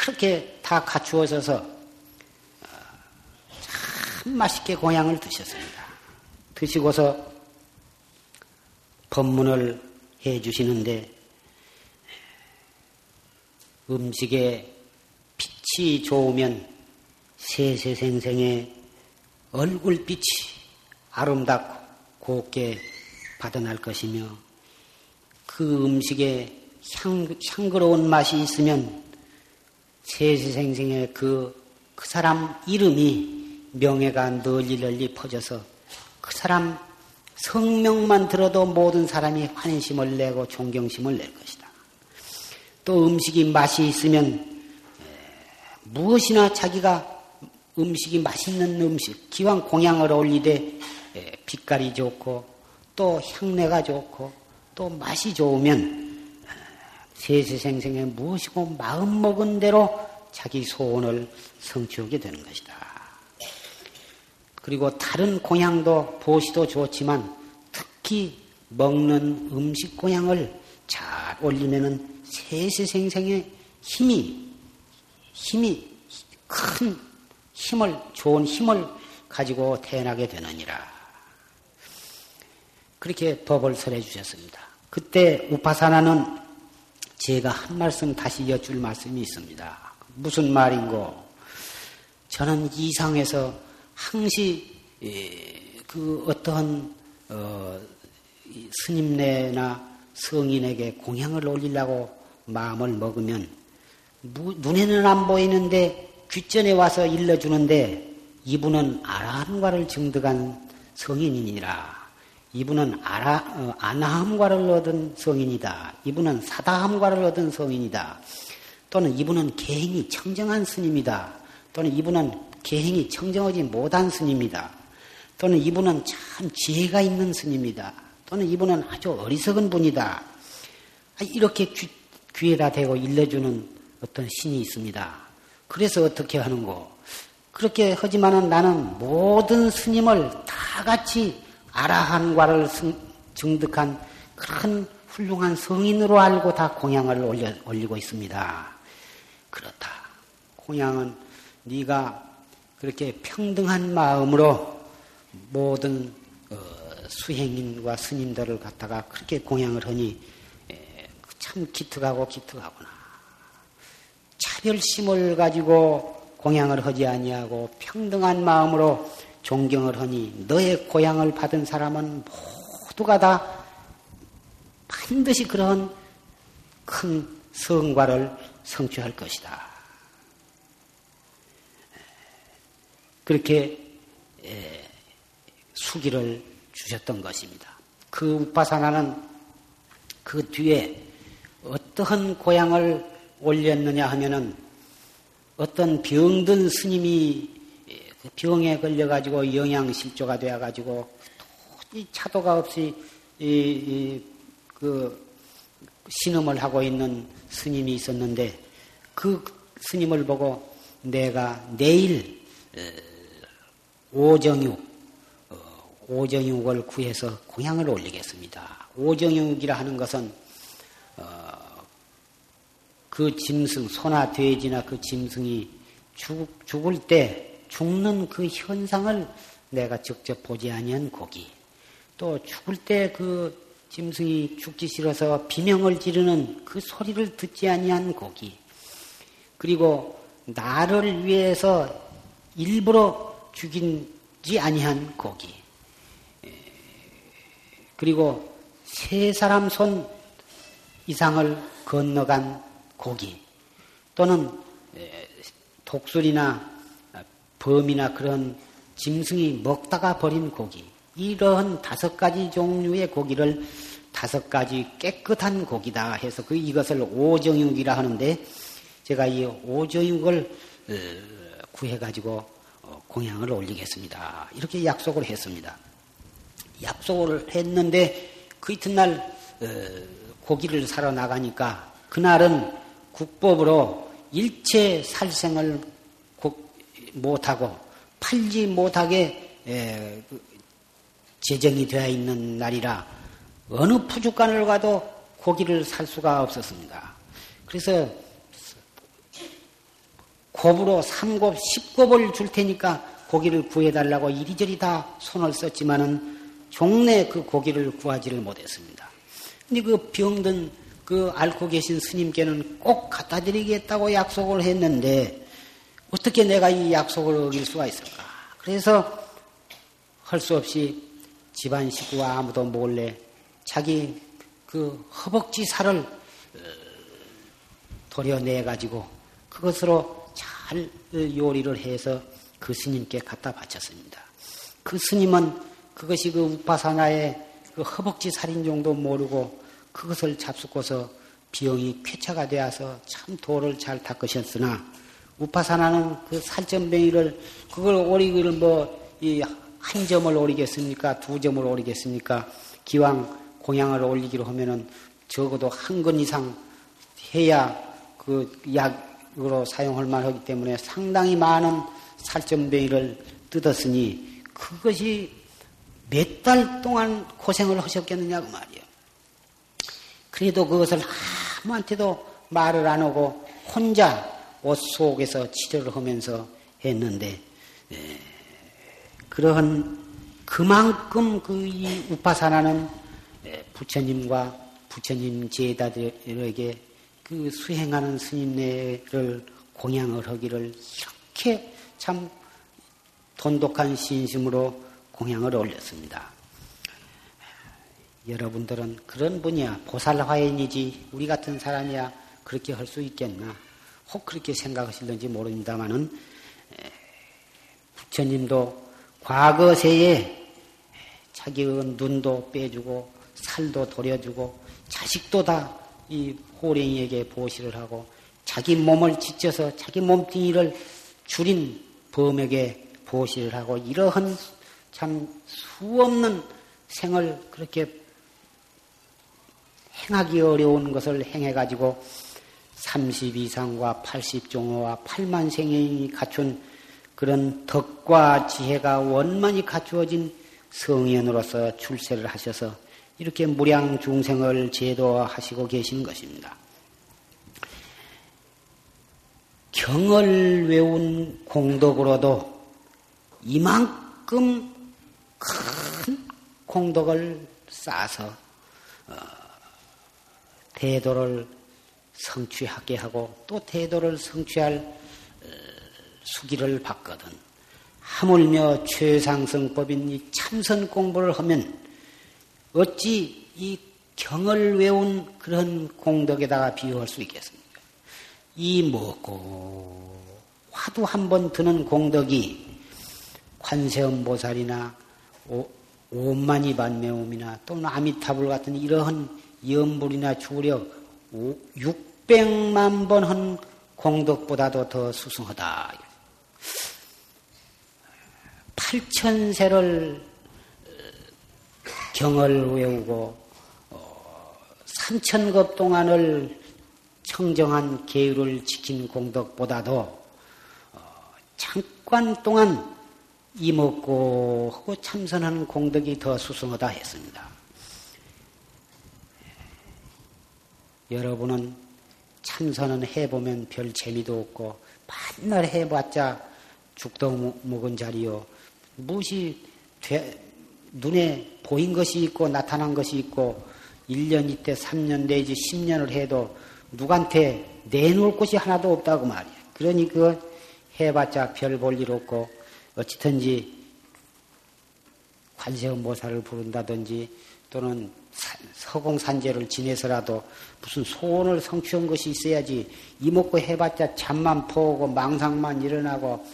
그렇게 다 갖추어져서 참 맛있게 공양을 드셨습니다. 드시고서 법문을 해 주시는데 음식에 빛이 좋으면 세세생생의 얼굴빛이 아름답고 곱게 받아날 것이며 그 음식에 향, 향그러운 맛이 있으면 세세생생의 그, 그 사람 이름이 명예가 널리 널리 퍼져서 그 사람 성명만 들어도 모든 사람이 환심을 내고 존경심을 낼 것이다. 또 음식이 맛이 있으면 무엇이나 자기가 음식이 맛있는 음식, 기왕 공양을 올리되 빛깔이 좋고 또 향내가 좋고 또 맛이 좋으면 세세생생에 무엇이고 마음 먹은 대로 자기 소원을 성취하게 되는 것이다. 그리고 다른 공양도 보시도 좋지만 특히 먹는 음식 공양을 잘 올리면은 세세생생의 힘이 힘이 큰 힘을 좋은 힘을 가지고 태어나게 되느니라. 그렇게 법을 설해 주셨습니다. 그때 우파사나는 제가 한 말씀 다시 여쭐 말씀이 있습니다. 무슨 말인고? 저는 이상에서 항시 그 어떠한 어 스님네나 성인에게 공양을 올리려고 마음을 먹으면 눈에는 안 보이는데 귓전에 와서 일러주는데 이분은 아라함과를 증득한 성인이니라. 이분은 아라, 어, 아나함과를 얻은 성인이다. 이분은 사다함과를 얻은 성인이다. 또는 이분은 개행이 청정한 스님이다. 또는 이분은 개행이 청정하지 못한 스님이다. 또는 이분은 참 지혜가 있는 스님이다. 또는 이분은 아주 어리석은 분이다. 이렇게 귀, 귀에다 대고 일러주는 어떤 신이 있습니다. 그래서 어떻게 하는고? 그렇게 하지만은 나는 모든 스님을 다 같이 아라한과를 증득한 큰 훌륭한 성인으로 알고 다 공양을 올려, 올리고 있습니다. 그렇다. 공양은 네가 그렇게 평등한 마음으로 모든 어, 수행인과 스님들을 갖다가 그렇게 공양을 하니 참 기특하고 기특하구나. 차별심을 가지고 공양을 하지 아니하고 평등한 마음으로 존경을 하니 너의 고향을 받은 사람은 모두가 다 반드시 그런 큰 성과를 성취할 것이다. 그렇게 수기를 주셨던 것입니다. 그 우파사나는 그 뒤에 어떠한 고향을 올렸느냐 하면은 어떤 병든 스님이 그 병에 걸려가지고 영양실조가 되어가지고 도저히 차도가 없이 이, 이, 그 신음을 하고 있는 스님이 있었는데 그 스님을 보고 내가 내일 어, 오정육 어, 오정육을 구해서 공양을 올리겠습니다. 오정육이라 하는 것은 어, 그 짐승, 소나 돼지나 그 짐승이 죽, 죽을 때 죽는 그 현상을 내가 직접 보지 아니한 고기. 또 죽을 때 그 짐승이 죽기 싫어서 비명을 지르는 그 소리를 듣지 아니한 고기. 그리고 나를 위해서 일부러 죽인지 아니한 고기. 그리고 세 사람 손 이상을 건너간 고기 또는 독수리나 범이나 그런 짐승이 먹다가 버린 고기 이러한 다섯 가지 종류의 고기를 다섯 가지 깨끗한 고기다 해서 그 이것을 오정육이라 하는데 제가 이 오정육을 어, 구해 가지고 어, 공양을 올리겠습니다. 이렇게 약속을 했습니다. 약속을 했는데 그 이튿날 어, 고기를 사러 나가니까 그날은 국법으로 일체 살생을 못하고 팔지 못하게 그 제정이 되어 있는 날이라 어느 푸주간을 가도 고기를 살 수가 없었습니다. 그래서 곱으로 삼곱, 십곱을 줄 테니까 고기를 구해달라고 이리저리 다 손을 썼지만은 종래 그 고기를 구하지를 못했습니다. 근데 그 병든 그 앓고 계신 스님께는 꼭 갖다 드리겠다고 약속을 했는데 어떻게 내가 이 약속을 어길 수가 있을까? 그래서 할 수 없이 집안 식구와 아무도 몰래 자기 그 허벅지 살을 어, 도려내 가지고 그것으로 잘 요리를 해서 그 스님께 갖다 바쳤습니다. 그 스님은 그것이 그 우파사나의 그 허벅지 살인 정도 모르고 그것을 잡수고서 비용이 쾌차가 되어서 참 도를 잘 닦으셨으나 우파사나는 그 살점뱅이를 그걸 오리기를 뭐 이 한 점을 오리겠습니까? 두 점을 오리겠습니까? 기왕 공양을 올리기로 하면은 적어도 한 건 이상 해야 그 약으로 사용할 만하기 때문에 상당히 많은 살점뱅이를 뜯었으니 그것이 몇 달 동안 고생을 하셨겠느냐고 말이요. 그래도 그것을 아무한테도 말을 안 하고 혼자 옷 속에서 치료를 하면서 했는데 예, 그러한 그만큼 그 이 우파사나는 예, 부처님과 부처님 제자들에게 그 수행하는 스님네를 공양을 하기를 이렇게 참 돈독한 신심으로 공양을 올렸습니다. 여러분들은 그런 분이야. 보살화인이지 우리 같은 사람이야. 그렇게 할 수 있겠나? 혹 그렇게 생각하실는지 모릅니다만은 부처님도 과거 세에 자기의 눈도 빼주고 살도 돌려주고 자식도 다 이 호랭이에게 보시를 하고 자기 몸을 지쳐서 자기 몸뚱이를 줄인 범에게 보시를 하고 이러한 참 수없는 생을 그렇게 행하기 어려운 것을 행해가지고 32상과 80 종호와 8만 생인이 갖춘 그런 덕과 지혜가 원만히 갖추어진 성현으로서 출세를 하셔서 이렇게 무량 중생을 제도하시고 계신 것입니다. 경을 외운 공덕으로도 이만큼 큰 공덕을 쌓아서 어, 대도를 성취하게 하고 또 대도를 성취할 어, 수기를 받거든. 하물며 최상승법인 이 참선 공부를 하면 어찌 이 경을 외운 그런 공덕에다가 비유할 수 있겠습니까? 이 먹고 화두 한 번 드는 공덕이 관세음보살이나 오만이 반매움이나 또는 아미타불 같은 이러한 염불이나 주력 600만 번 한 공덕보다도 더 수승하다. 8천세를 경을 외우고 3천급 어, 동안을 청정한 계율을 지킨 공덕보다도 어, 잠깐 동안 이먹고 하고 참선하는 공덕이 더 수승하다 했습니다. 여러분은 참선은 해보면 별 재미도 없고 맨날 해봤자 죽도 먹은 자리요. 무시 돼, 눈에 보인 것이 있고 나타난 것이 있고 1년 이때 3년 내지 10년을 해도 누구한테 내놓을 곳이 하나도 없다고 말이야. 그러니 그 해봤자 별 볼 일 없고 어찌든지 관세음보살을 부른다든지 또는 서공산재를 지내서라도 무슨 소원을 성취한 것이 있어야지 이먹고 해봤자 잠만 퍼오고 망상만 일어나고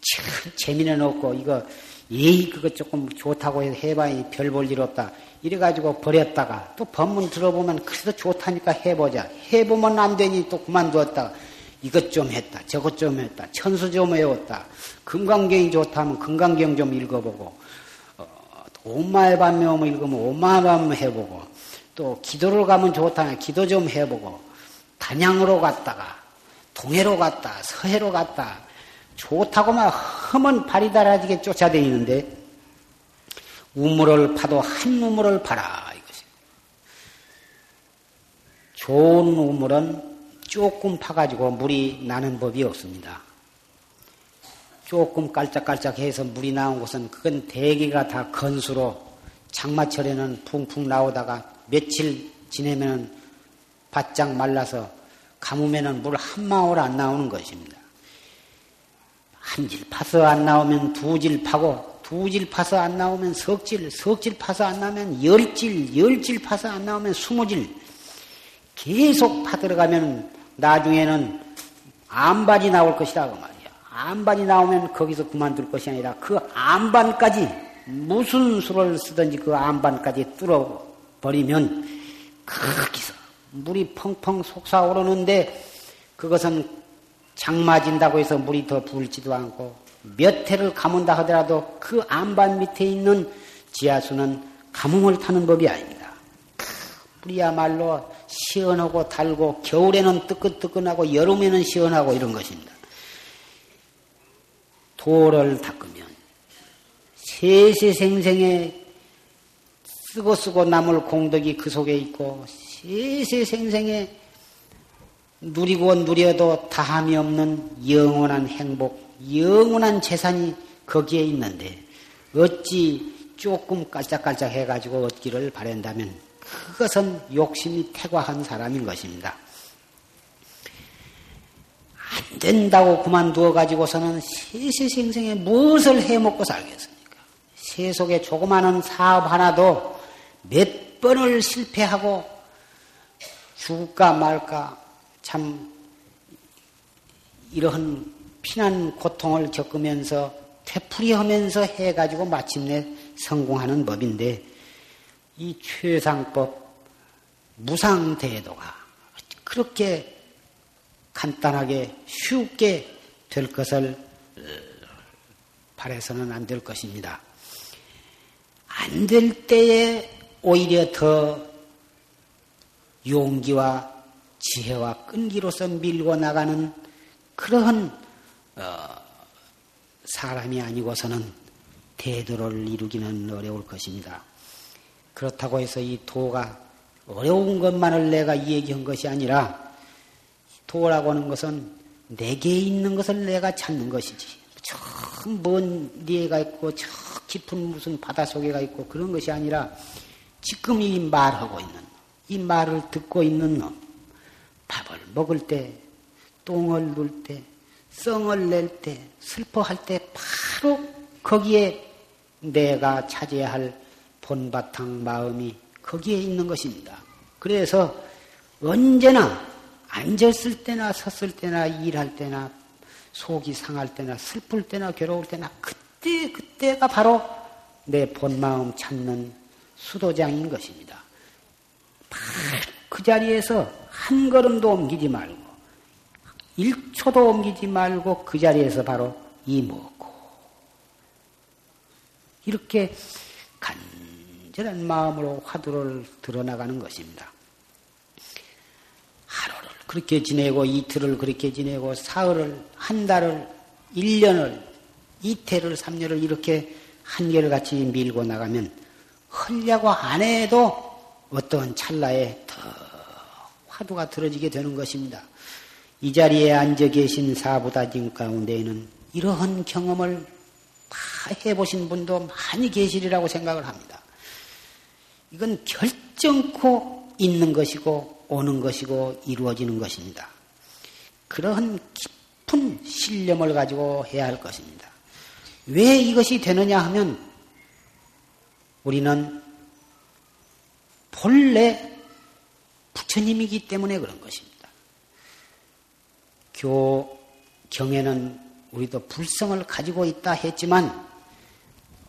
참 재미는 없고 이거 예의 그것 조금 좋다고 해봐야 별 볼 일 없다. 이래가지고 버렸다가 또 법문 들어보면 그래도 좋다니까 해보자. 해보면 안 되니 또 그만두었다가 이것 좀 했다. 저것 좀 했다. 천수 좀 외웠다. 금강경이 좋다면 금강경 좀 읽어보고 어, 엄마의 반명을 읽으면 엄마의 반명 해보고 또 기도를 가면 좋다면 기도 좀 해보고 단양으로 갔다가 동해로 갔다 서해로 갔다 좋다고만 험은 발이 달아지게 쫓아다니는데 우물을 파도 한 우물을 파라 이것이 좋은 우물은 조금 파가지고 물이 나는 법이 없습니다. 조금 깔짝깔짝해서 물이 나온 곳은 그건 대개가 다 건수로 장마철에는 풍풍 나오다가 며칠 지내면 바짝 말라서 가뭄에는 물 한 방울 안 나오는 것입니다. 한 질 파서 안 나오면 두 질 파고 두 질 파서 안 나오면 석 질, 석 질 파서 안 나오면 열 질, 열 질 파서 안 나오면 스무 질 계속 파들어가면 나중에는 암반이 나올 것이라고 말 암반이 나오면 거기서 그만둘 것이 아니라 그 암반까지 무슨 수를 쓰든지 그 암반까지 뚫어버리면 거기서 물이 펑펑 솟아오르는데 그것은 장마진다고 해서 물이 더 부을지도 않고 몇 해를 가문다 하더라도 그 안반 밑에 있는 지하수는 가뭄을 타는 법이 아닙니다. 물이야말로 시원하고 달고 겨울에는 뜨끈뜨끈하고 여름에는 시원하고 이런 것입니다. 돌을 닦으면 세세생생에 쓰고 쓰고 남을 공덕이 그 속에 있고 세세생생에 누리고 누려도 다함이 없는 영원한 행복, 영원한 재산이 거기에 있는데 어찌 조금 깔짝깔짝 해가지고 얻기를 바란다면 그것은 욕심이 태과한 사람인 것입니다. 안 된다고 그만두어 가지고서는 세세생생에 무엇을 해먹고 살겠습니까? 세속에 조그마한 사업 하나도 몇 번을 실패하고 죽을까 말까 참 이러한 피난 고통을 겪으면서 되풀이하면서 해가지고 마침내 성공하는 법인데 이 최상법 무상대도가 그렇게 간단하게 쉽게 될 것을 어, 바래서는 안 될 것입니다. 안 될 때에 오히려 더 용기와 지혜와 끈기로서 밀고 나가는 그러한 어, 사람이 아니고서는 대도를 이루기는 어려울 것입니다. 그렇다고 해서 이 도가 어려운 것만을 내가 얘기한 것이 아니라 도라고 하는 것은 내게 있는 것을 내가 찾는 것이지. 저먼 데가 있고 저 깊은 무슨 바다 속에가 있고 그런 것이 아니라 지금 이 말하고 있는 이 말을 듣고 있는 놈 밥을 먹을 때 똥을 눌 때 썽을 낼 때 슬퍼할 때 바로 거기에 내가 차지해야 할 본바탕 마음이 거기에 있는 것입니다. 그래서 언제나 앉았을 때나 섰을 때나 일할 때나 속이 상할 때나 슬플 때나 괴로울 때나 그때 그때가 바로 내 본마음 찾는 수도장인 것입니다. 그 자리에서 한 걸음도 옮기지 말고 1초도 옮기지 말고 그 자리에서 바로 이먹고 이렇게 간절한 마음으로 화두를 드러나가는 것입니다. 그렇게 지내고 이틀을 그렇게 지내고 사흘을 한 달을 1년을 이태를 3년을 이렇게 한결같이 밀고 나가면 헐려고 안 해도 어떤 찰나에 더 화두가 들어지게 되는 것입니다. 이 자리에 앉아 계신 사부다님 가운데에는 이러한 경험을 다 해보신 분도 많이 계시리라고 생각을 합니다. 이건 결정코 있는 것이고 오는 것이고 이루어지는 것입니다. 그러한 깊은 신념을 가지고 해야 할 것입니다. 왜 이것이 되느냐 하면 우리는 본래 부처님이기 때문에 그런 것입니다. 교, 경에는 우리도 불성을 가지고 있다 했지만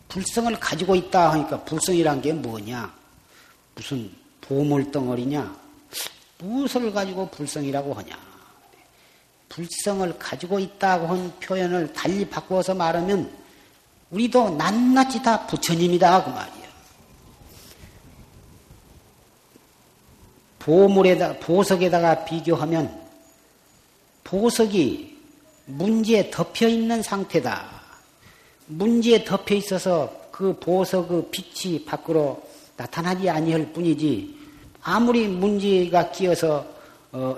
불성을 가지고 있다 하니까 불성이란 게 뭐냐? 무슨 보물 덩어리냐? 무엇을 가지고 불성이라고 하냐? 불성을 가지고 있다고 한 표현을 달리 바꾸어서 말하면 우리도 낱낱이 다 부처님이다 그 말이야. 보물에다 보석에다가 비교하면 보석이 문지에 덮여 있는 상태다. 문지에 덮여 있어서 그 보석 그 빛이 밖으로 나타나지 아니할 뿐이지 아무리 문제가 끼어서 어,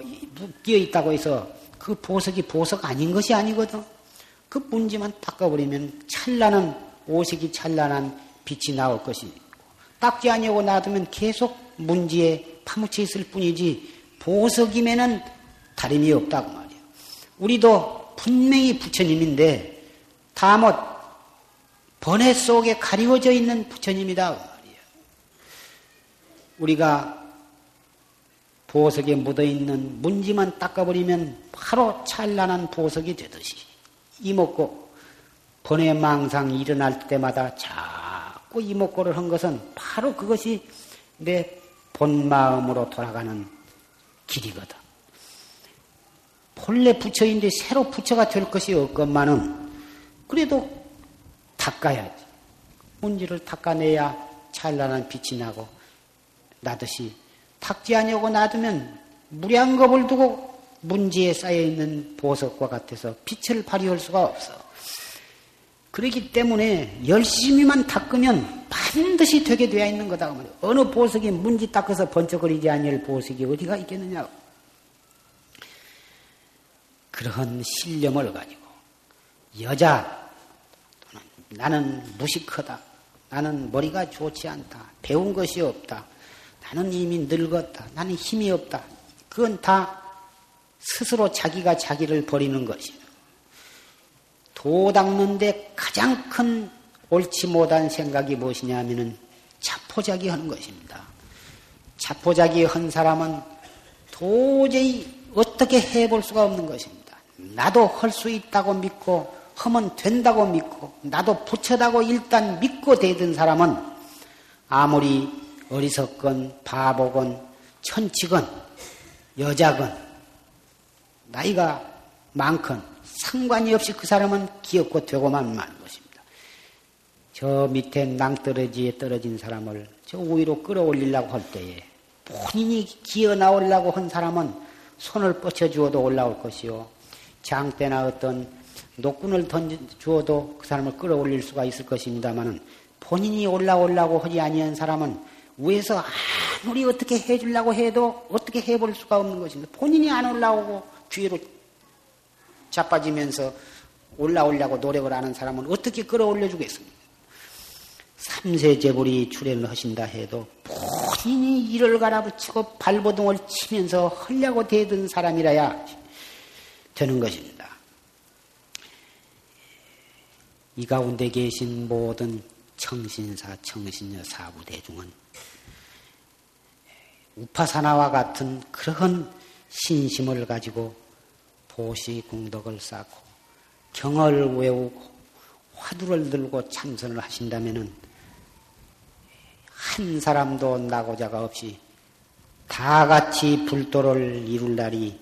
끼어 있다고 해서 그 보석이 보석 아닌 것이 아니거든. 그 문제만 닦아버리면 찬란한 오색이 찬란한 빛이 나올 것이고 닦지 아니하고 놔두면 계속 문제에 파묻혀 있을 뿐이지 보석임에는 다름이 없다고 말이야. 우리도 분명히 부처님인데 다못 번외 속에 가리워져 있는 부처님이다 말이야. 우리가 보석에 묻어있는 문지만 닦아버리면 바로 찬란한 보석이 되듯이 이목고 번외 망상 일어날 때마다 자꾸 이목고를 한 것은 바로 그것이 내 본마음으로 돌아가는 길이거든. 본래 부처인데 새로 부처가 될 것이 없건만은 그래도 닦아야지. 문지를 닦아내야 찬란한 빛이 나고 나듯이 닦지 않냐고 놔두면 무량겁을 두고 문지에 쌓여 있는 보석과 같아서 빛을 발휘할 수가 없어. 그렇기 때문에 열심히만 닦으면 반드시 되게 되어 있는 거다. 어느 보석이 문지 닦아서 번쩍거리지 않을 보석이 어디가 있겠느냐. 그러한 신념을 가지고 여자 나는 무식하다. 나는 머리가 좋지 않다. 배운 것이 없다. 나는 이미 늙었다. 나는 힘이 없다. 그건 다 스스로 자기가 자기를 버리는 것이에요. 도 닦는데 가장 큰 옳지 못한 생각이 무엇이냐 하면은 자포자기 하는 것입니다. 자포자기 한 사람은 도저히 어떻게 해볼 수가 없는 것입니다. 나도 할 수 있다고 믿고 하면 된다고 믿고 나도 부처다고 일단 믿고 되던 사람은 아무리 어리석건 바보건 천치건 여자건 나이가 많건 상관이 없이 그 사람은 귀엽고 되고만 마는 것입니다. 저 밑에 낭떠러지에 떨어진 사람을 저 위로 끌어올리려고 할 때에 본인이 기어 나오려고 한 사람은 손을 뻗쳐주어도 올라올 것이요. 장대나 어떤 노끈을 던져주어도 그 사람을 끌어올릴 수가 있을 것입니다만은 본인이 올라오려고 하지 아니한 사람은 위에서 아무리 어떻게 해주려고 해도 어떻게 해볼 수가 없는 것입니다. 본인이 안 올라오고 뒤로 자빠지면서 올라오려고 노력을 하는 사람은 어떻게 끌어올려 주겠습니까? 삼세 제불이 출연을 하신다 해도 본인이 이를 갈아붙이고 발버둥을 치면서 하려고 대든 사람이라야 되는 것입니다. 이 가운데 계신 모든 청신사, 청신녀 사부 대중은 우파사나와 같은 그런 신심을 가지고 보시 공덕을 쌓고 경을 외우고 화두를 들고 참선을 하신다면한 사람도 나고자가 없이 다 같이 불도를 이룰 날이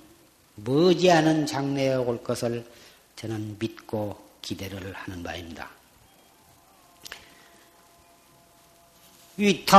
머지않은 장래에 올 것을 저는 믿고 기대를 하는 바입니다. 위타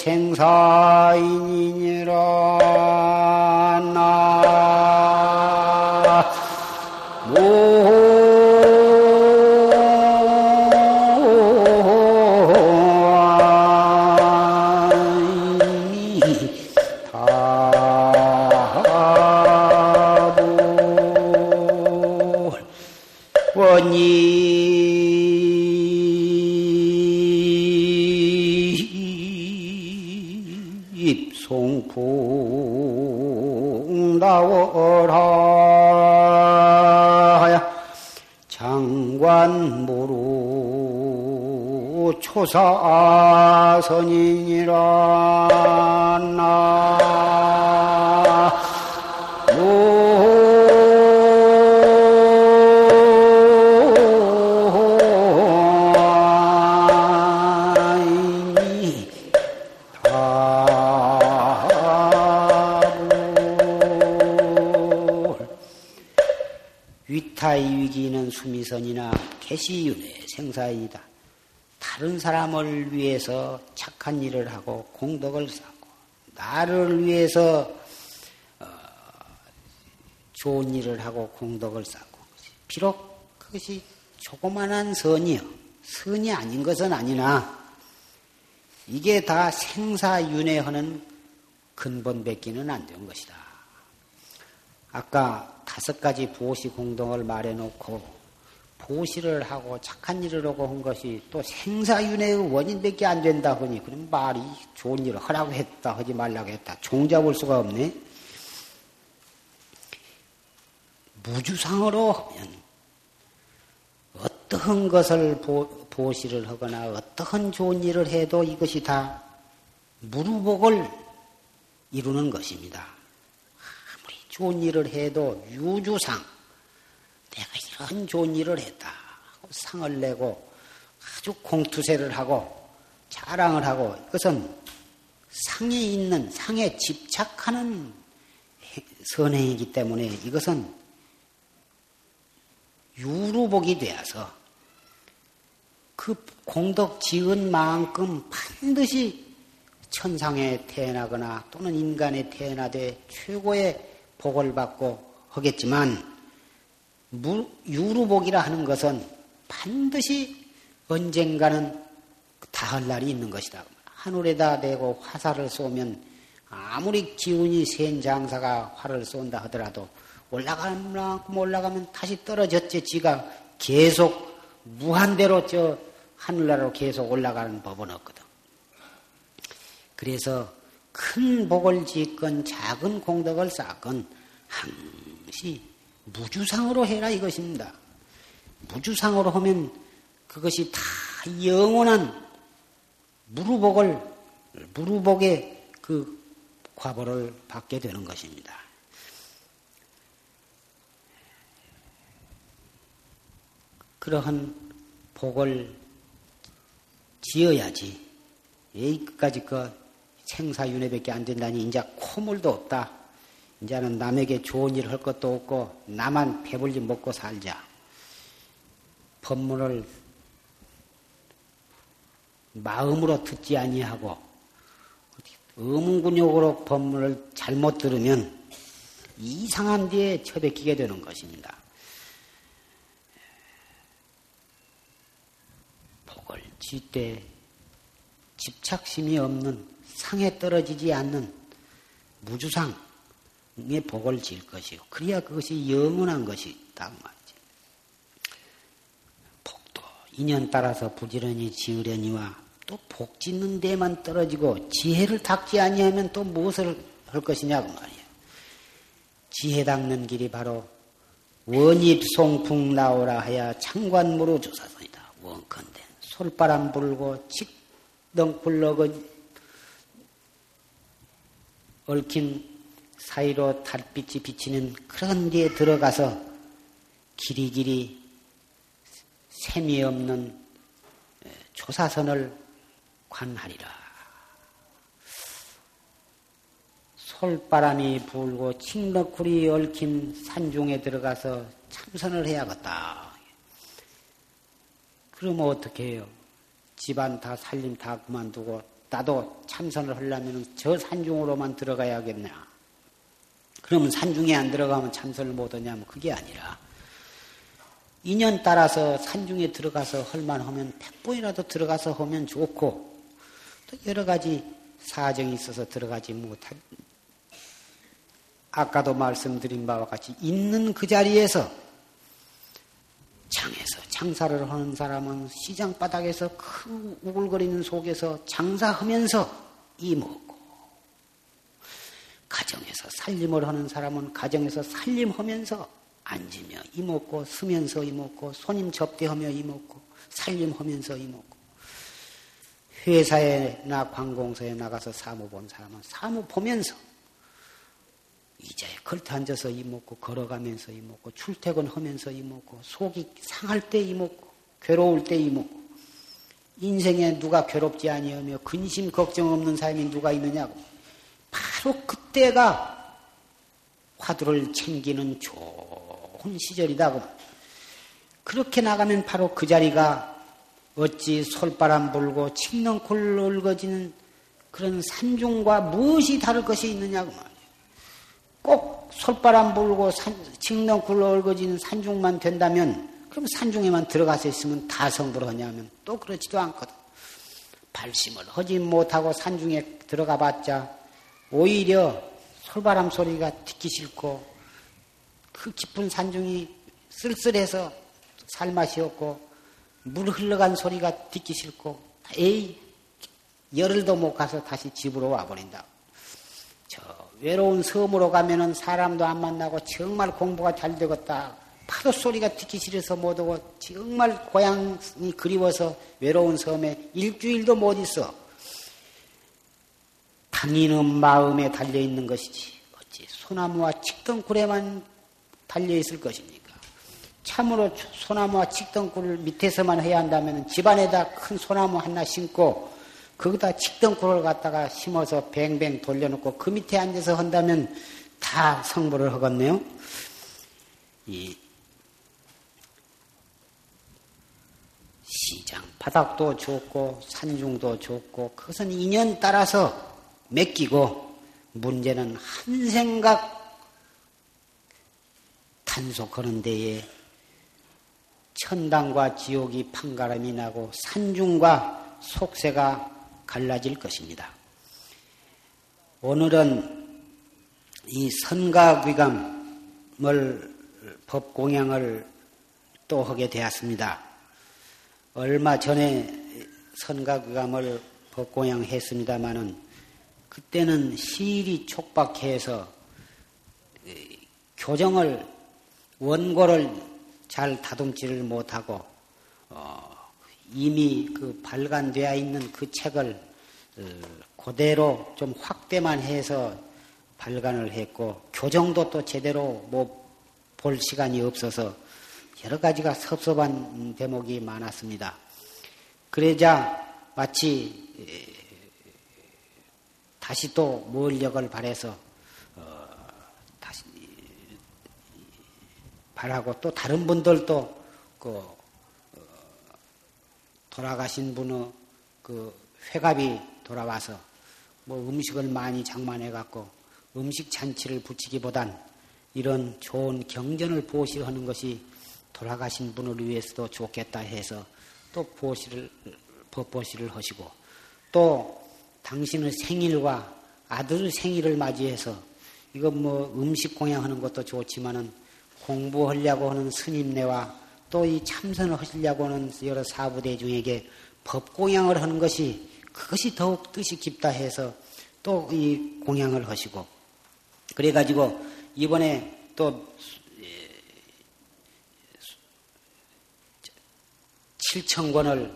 생사 사람을 위해서 착한 일을 하고 공덕을 쌓고 나를 위해서 어, 좋은 일을 하고 공덕을 쌓고 비록 그것이 조그만한 선이요 선이 아닌 것은 아니나 이게 다 생사윤회하는 근본밖기는 안 된 것이다. 아까 다섯 가지 보시 공동을 말해놓고 보시를 하고 착한 일을 하고 한 것이 또 생사윤회의 원인밖에 안 된다 보니 그런 말이 좋은 일을 하라고 했다 하지 말라고 했다 종잡을 수가 없네. 무주상으로 하면 어떠한 것을 보시를 하거나 어떠한 좋은 일을 해도 이것이 다 무루복을 이루는 것입니다. 아무리 좋은 일을 해도 유주상 내가 이런 좋은 일을 했다 상을 내고 아주 공투세를 하고 자랑을 하고 이것은 상에 있는 상에 집착하는 선행이기 때문에 이것은 유루복이 되어서 그 공덕 지은 만큼 반드시 천상에 태어나거나 또는 인간에 태어나되 최고의 복을 받고 하겠지만 유루복이라 하는 것은 반드시 언젠가는 다할 날이 있는 것이다. 하늘에다 대고 화살을 쏘면 아무리 기운이 센 장사가 활을 쏜다 하더라도 올라가면 올라가면 다시 떨어졌지 지가 계속 무한대로 저 하늘나라로 계속 올라가는 법은 없거든. 그래서 큰 복을 짓건 작은 공덕을 쌓건 항시 무주상으로 해라 이것입니다. 무주상으로 하면 그것이 다 영원한 무루복을 무루복의 그 과보를 받게 되는 것입니다. 그러한 복을 지어야지. 여기까지 그 생사윤회밖에 안 된다니 이제 코물도 없다. 이제는 남에게 좋은 일 할 것도 없고 나만 배불리 먹고 살자. 법문을 마음으로 듣지 아니하고 의문근육으로 법문을 잘못 들으면 이상한 데에 처박히게 되는 것입니다. 복을 쥐때 집착심이 없는 상에 떨어지지 않는 무주상 의 복을 질 것이요. 그래야 그것이 영원한 것이다 말이지. 복도 인연 따라서 부지런히 지으려니와 또 복 짓는 데만 떨어지고 지혜를 닦지 아니하면 또 무엇을 할 것이냐고 말이야. 지혜 닦는 길이 바로 원입 송풍 나오라 하야 창관무로 조사선이다. 원컨대 솔바람 불고 칙덩굴러거 얽힌 사이로 달빛이 비치는 그런 데에 들어가서 길이길이 셈이 없는 조사선을 관하리라. 솔바람이 불고 칡너쿨이 얽힌 산중에 들어가서 참선을 해야겠다. 그러면 어떻게 해요? 집안 다 살림 다 그만두고 나도 참선을 하려면 저 산중으로만 들어가야겠냐. 그러면 산중에 안 들어가면 참선을 못 하냐면 그게 아니라 인연 따라서 산중에 들어가서 헐만 하면 백번이라도 들어가서 하면 좋고 또 여러 가지 사정이 있어서 들어가지 못할 아까도 말씀드린 바와 같이 있는 그 자리에서 장에서 장사를 하는 사람은 시장 바닥에서 큰 우글거리는 속에서 장사하면서 이 먹고 가정에서 살림을 하는 사람은 가정에서 살림하면서 앉으며 이먹고 쓰면서 이먹고 손님 접대하며 이먹고 살림하면서 이먹고. 회사에나 관공서에 나가서 사무 본 사람은 사무 보면서 이제 걸터 앉아서 이먹고 걸어가면서 이먹고 출퇴근하면서 이먹고 속이 상할 때 이먹고 괴로울 때 이먹고. 인생에 누가 괴롭지 아니하며 근심 걱정 없는 사람이 누가 있느냐고 바로 그때가 화두를 챙기는 좋은 시절이다. 그렇게 나가면 바로 그 자리가 어찌 솔바람 불고 칡넝쿨 얽어지는 그런 산중과 무엇이 다를 것이 있느냐고 말이에요. 꼭 솔바람 불고 칡넝쿨 얽어지는 산중만 된다면 그럼 산중에만 들어가서 있으면 다 성불을 하냐면 또 그렇지도 않거든. 발심을 하지 못하고 산중에 들어가 봤자 오히려 솔바람 소리가 듣기 싫고 그 깊은 산중이 쓸쓸해서 살맛이 없고 물 흘러간 소리가 듣기 싫고 에이 열흘도 못 가서 다시 집으로 와버린다. 저 외로운 섬으로 가면은 사람도 안 만나고 정말 공부가 잘 되겠다. 파도 소리가 듣기 싫어서 못 오고 정말 고향이 그리워서 외로운 섬에 일주일도 못 있어. 당인은 마음에 달려 있는 것이지 어찌 소나무와 칡덩굴에만 달려 있을 것입니까? 참으로 소나무와 칡덩굴을 밑에서만 해야 한다면 집안에다 큰 소나무 하나 심고 거기다 칡덩굴을 갖다가 심어서 뱅뱅 돌려놓고 그 밑에 앉아서 한다면 다 성불을 하겠네요. 이 시장 바닥도 좋고 산중도 좋고 그것은 인연 따라서 맡기고 문제는 한 생각 단속하는 데에 천당과 지옥이 판가름이 나고 산중과 속세가 갈라질 것입니다. 오늘은 이 선가귀감을 법공양을 또 하게 되었습니다. 얼마 전에 선가귀감을 법공양했습니다마는 그때는 시일이 촉박해서 교정을 원고를 잘 다듬지를 못하고 어, 이미 그 발간되어 있는 그 책을 어, 그대로 좀 확대만 해서 발간을 했고 교정도 또 제대로 뭐 볼 시간이 없어서 여러 가지가 섭섭한 대목이 많았습니다. 그러자 마치 다시 또 몰력을 발해서 어, 다시 바라고 또 다른 분들도 그 어, 돌아가신 분의 그 회갑이 돌아와서 뭐 음식을 많이 장만해 갖고 음식 잔치를 붙이기보단 이런 좋은 경전을 보시하는 것이 돌아가신 분을 위해서도 좋겠다 해서 또 보시를 법보시를 하시고 또 당신의 생일과 아들 생일을 맞이해서 이건 뭐 음식 공양하는 것도 좋지만은 공부하려고 하는 스님네와 또 이 참선을 하시려고 하는 여러 사부대 중에게 법 공양을 하는 것이 그것이 더욱 뜻이 깊다 해서 또 이 공양을 하시고 그래가지고 이번에 또 7천 권을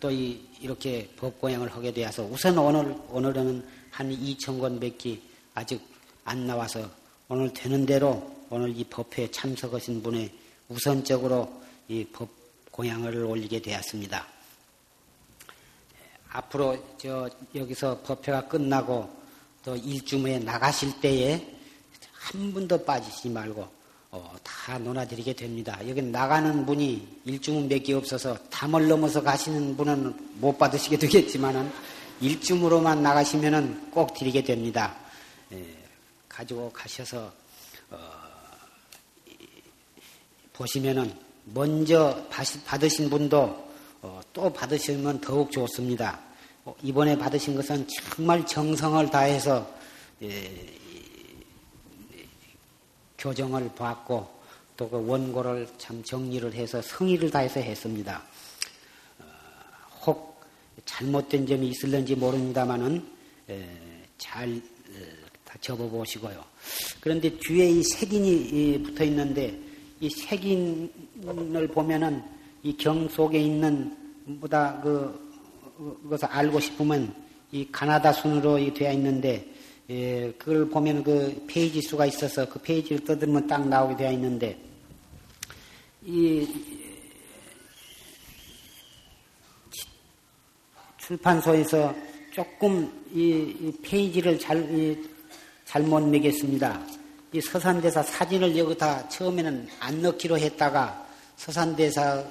또 이렇게 법고행을 하게 되어서 우선 오늘, 오늘은 한 2천 권 밖에 아직 안 나와서 오늘 되는 대로 오늘 이 법회에 참석하신 분의 우선적으로 이법 공양을 올리게 되었습니다. 앞으로 저 여기서 법회가 끝나고 또 일주무에 나가실 때에 한 분도 빠지지 말고 어, 다 논하드리게 됩니다. 여기 나가는 분이 일주문 몇개 없어서 담을 넘어서 가시는 분은 못 받으시게 되겠지만은 일주으로만 나가시면은 꼭 드리게 됩니다. 예, 가지고 가셔서 어, 보시면은 먼저 받으신 분도 어, 또 받으시면 더욱 좋습니다. 어, 이번에 받으신 것은 정말 정성을 다해서 예, 교정을 받고 또 그 원고를 참 정리를 해서 성의를 다해서 했습니다. 어, 혹 잘못된 점이 있을는지 모릅니다만은 잘 다 접어보시고요. 그런데 뒤에 이 색인이 붙어 있는데 이 색인을 보면은 이 경 속에 있는 보다 그 그것을 알고 싶으면 이 가나다 순으로 되어 있는데 예, 그걸 보면 그 페이지 수가 있어서 그 페이지를 떠들면 딱 나오게 되어 있는데, 이 출판소에서 조금 이, 이 페이지를 잘, 이, 잘못 매겼습니다. 이 서산대사 사진을 여기 다 처음에는 안 넣기로 했다가 서산대사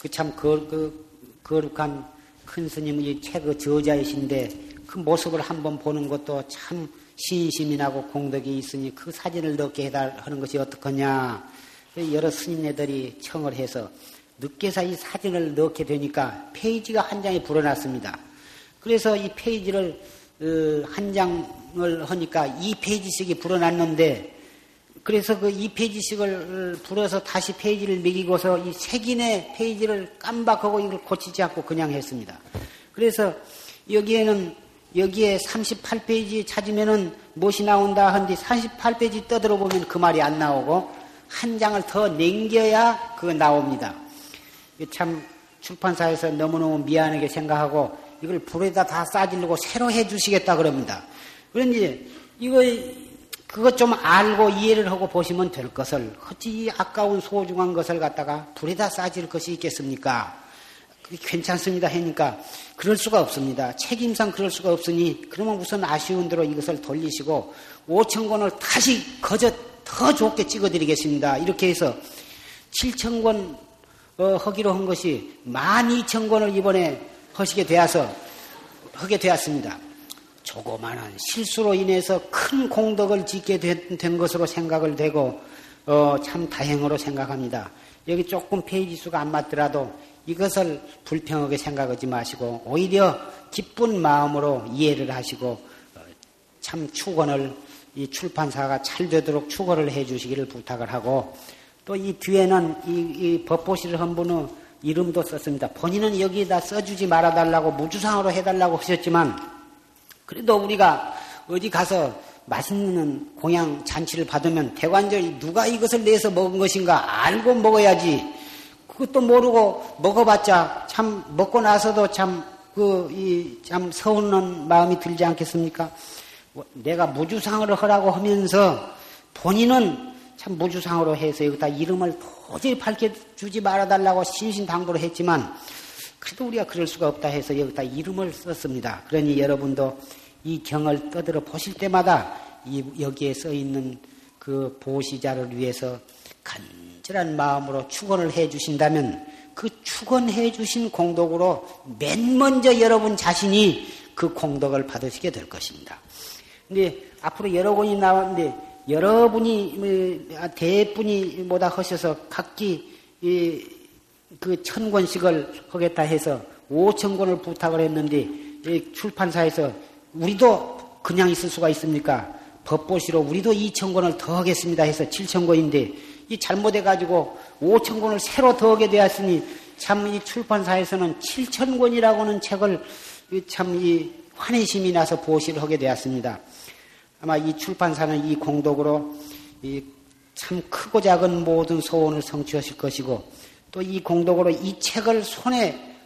그 참 그, 그, 거룩한 큰 스님의 책의 저자이신데 그 모습을 한번 보는 것도 참 신심이 나고 공덕이 있으니 그 사진을 넣게 해달하는 것이 어떻겠냐. 여러 스님네들이 청을 해서 늦게서 이 사진을 넣게 되니까 페이지가 한 장이 불어났습니다. 그래서 이 페이지를 어, 한 장을 하니까 이 페이지씩이 불어났는데 그래서 그 이 페이지씩을 불어서 다시 페이지를 매기고서 이 색인의 페이지를 깜박하고 이걸 고치지 않고 그냥 했습니다. 그래서 여기에는 여기에 38페이지 찾으면은 무엇이 나온다 한데 38페이지 떠들어 보면 그 말이 안 나오고 한 장을 더 넘겨야 그거 나옵니다. 참 출판사에서 너무너무 미안하게 생각하고 이걸 불에다 다 싸지르고 새로 해 주시겠다 그럽니다. 그런지 이거 그것 좀 알고 이해를 하고 보시면 될 것을 어찌 아까운 소중한 것을 갖다가 불에다 싸질 것이 있겠습니까? 괜찮습니다 하니까 그럴 수가 없습니다. 책임상 그럴 수가 없으니 그러면 우선 아쉬운 대로 이것을 돌리시고 5천 권을 다시 거저 더 좋게 찍어드리겠습니다. 이렇게 해서 7천 권 어, 하기로 한 것이 12,000 권을 이번에 하시게 되어서 하게 되었습니다. 조그마한 실수로 인해서 큰 공덕을 짓게 된, 된 것으로 생각을 되고 어, 참 다행으로 생각합니다. 여기 조금 페이지 수가 안 맞더라도 이것을 불평하게 생각하지 마시고 오히려 기쁜 마음으로 이해를 하시고 어, 참 축원을 이 출판사가 잘 되도록 축원을 해 주시기를 부탁을 하고 또 이 뒤에는 이, 이 법보시를 한 분은 이름도 썼습니다. 본인은 여기다 써주지 말아달라고 무주상으로 해달라고 하셨지만 그래도 우리가 어디 가서 맛있는 공양 잔치를 받으면 대관절 누가 이것을 내서 먹은 것인가 알고 먹어야지. 그것도 모르고 먹어봤자 참 먹고 나서도 참 그 이 참 서운한 마음이 들지 않겠습니까? 내가 무주상을 하라고 하면서 본인은 참 무주상으로 해서 여기다 이름을 도저히 밝혀주지 말아달라고 신신당부를 했지만 그래도 우리가 그럴 수가 없다 해서 여기다 이름을 썼습니다. 그러니 여러분도 이 경을 떠들어 보실 때마다 이 여기에 써 있는 그 보시자를 위해서 간 절한 마음으로 축원을 해 주신다면 그 축원해 주신 공덕으로 맨 먼저 여러분 자신이 그 공덕을 받으시게 될 것입니다. 근데 앞으로 여러 권이 나왔는데 여러분이 뭐, 아, 대분이 뭐다 하셔서 각기 그 천 권씩을 하겠다 해서 오천 권을 부탁을 했는데 출판사에서 우리도 그냥 있을 수가 있습니까? 법보시로 우리도 2천 권을 더 하겠습니다 해서 7천 권인데 이 잘못해가지고 5천 권을 새로 더 하게 되었으니 참 이 출판사에서는 7천 권이라고는 책을 참 이 환희심이 나서 보시를 하게 되었습니다. 아마 이 출판사는 이 공덕으로 이 참 크고 작은 모든 소원을 성취하실 것이고 또 이 공덕으로 이 책을 손에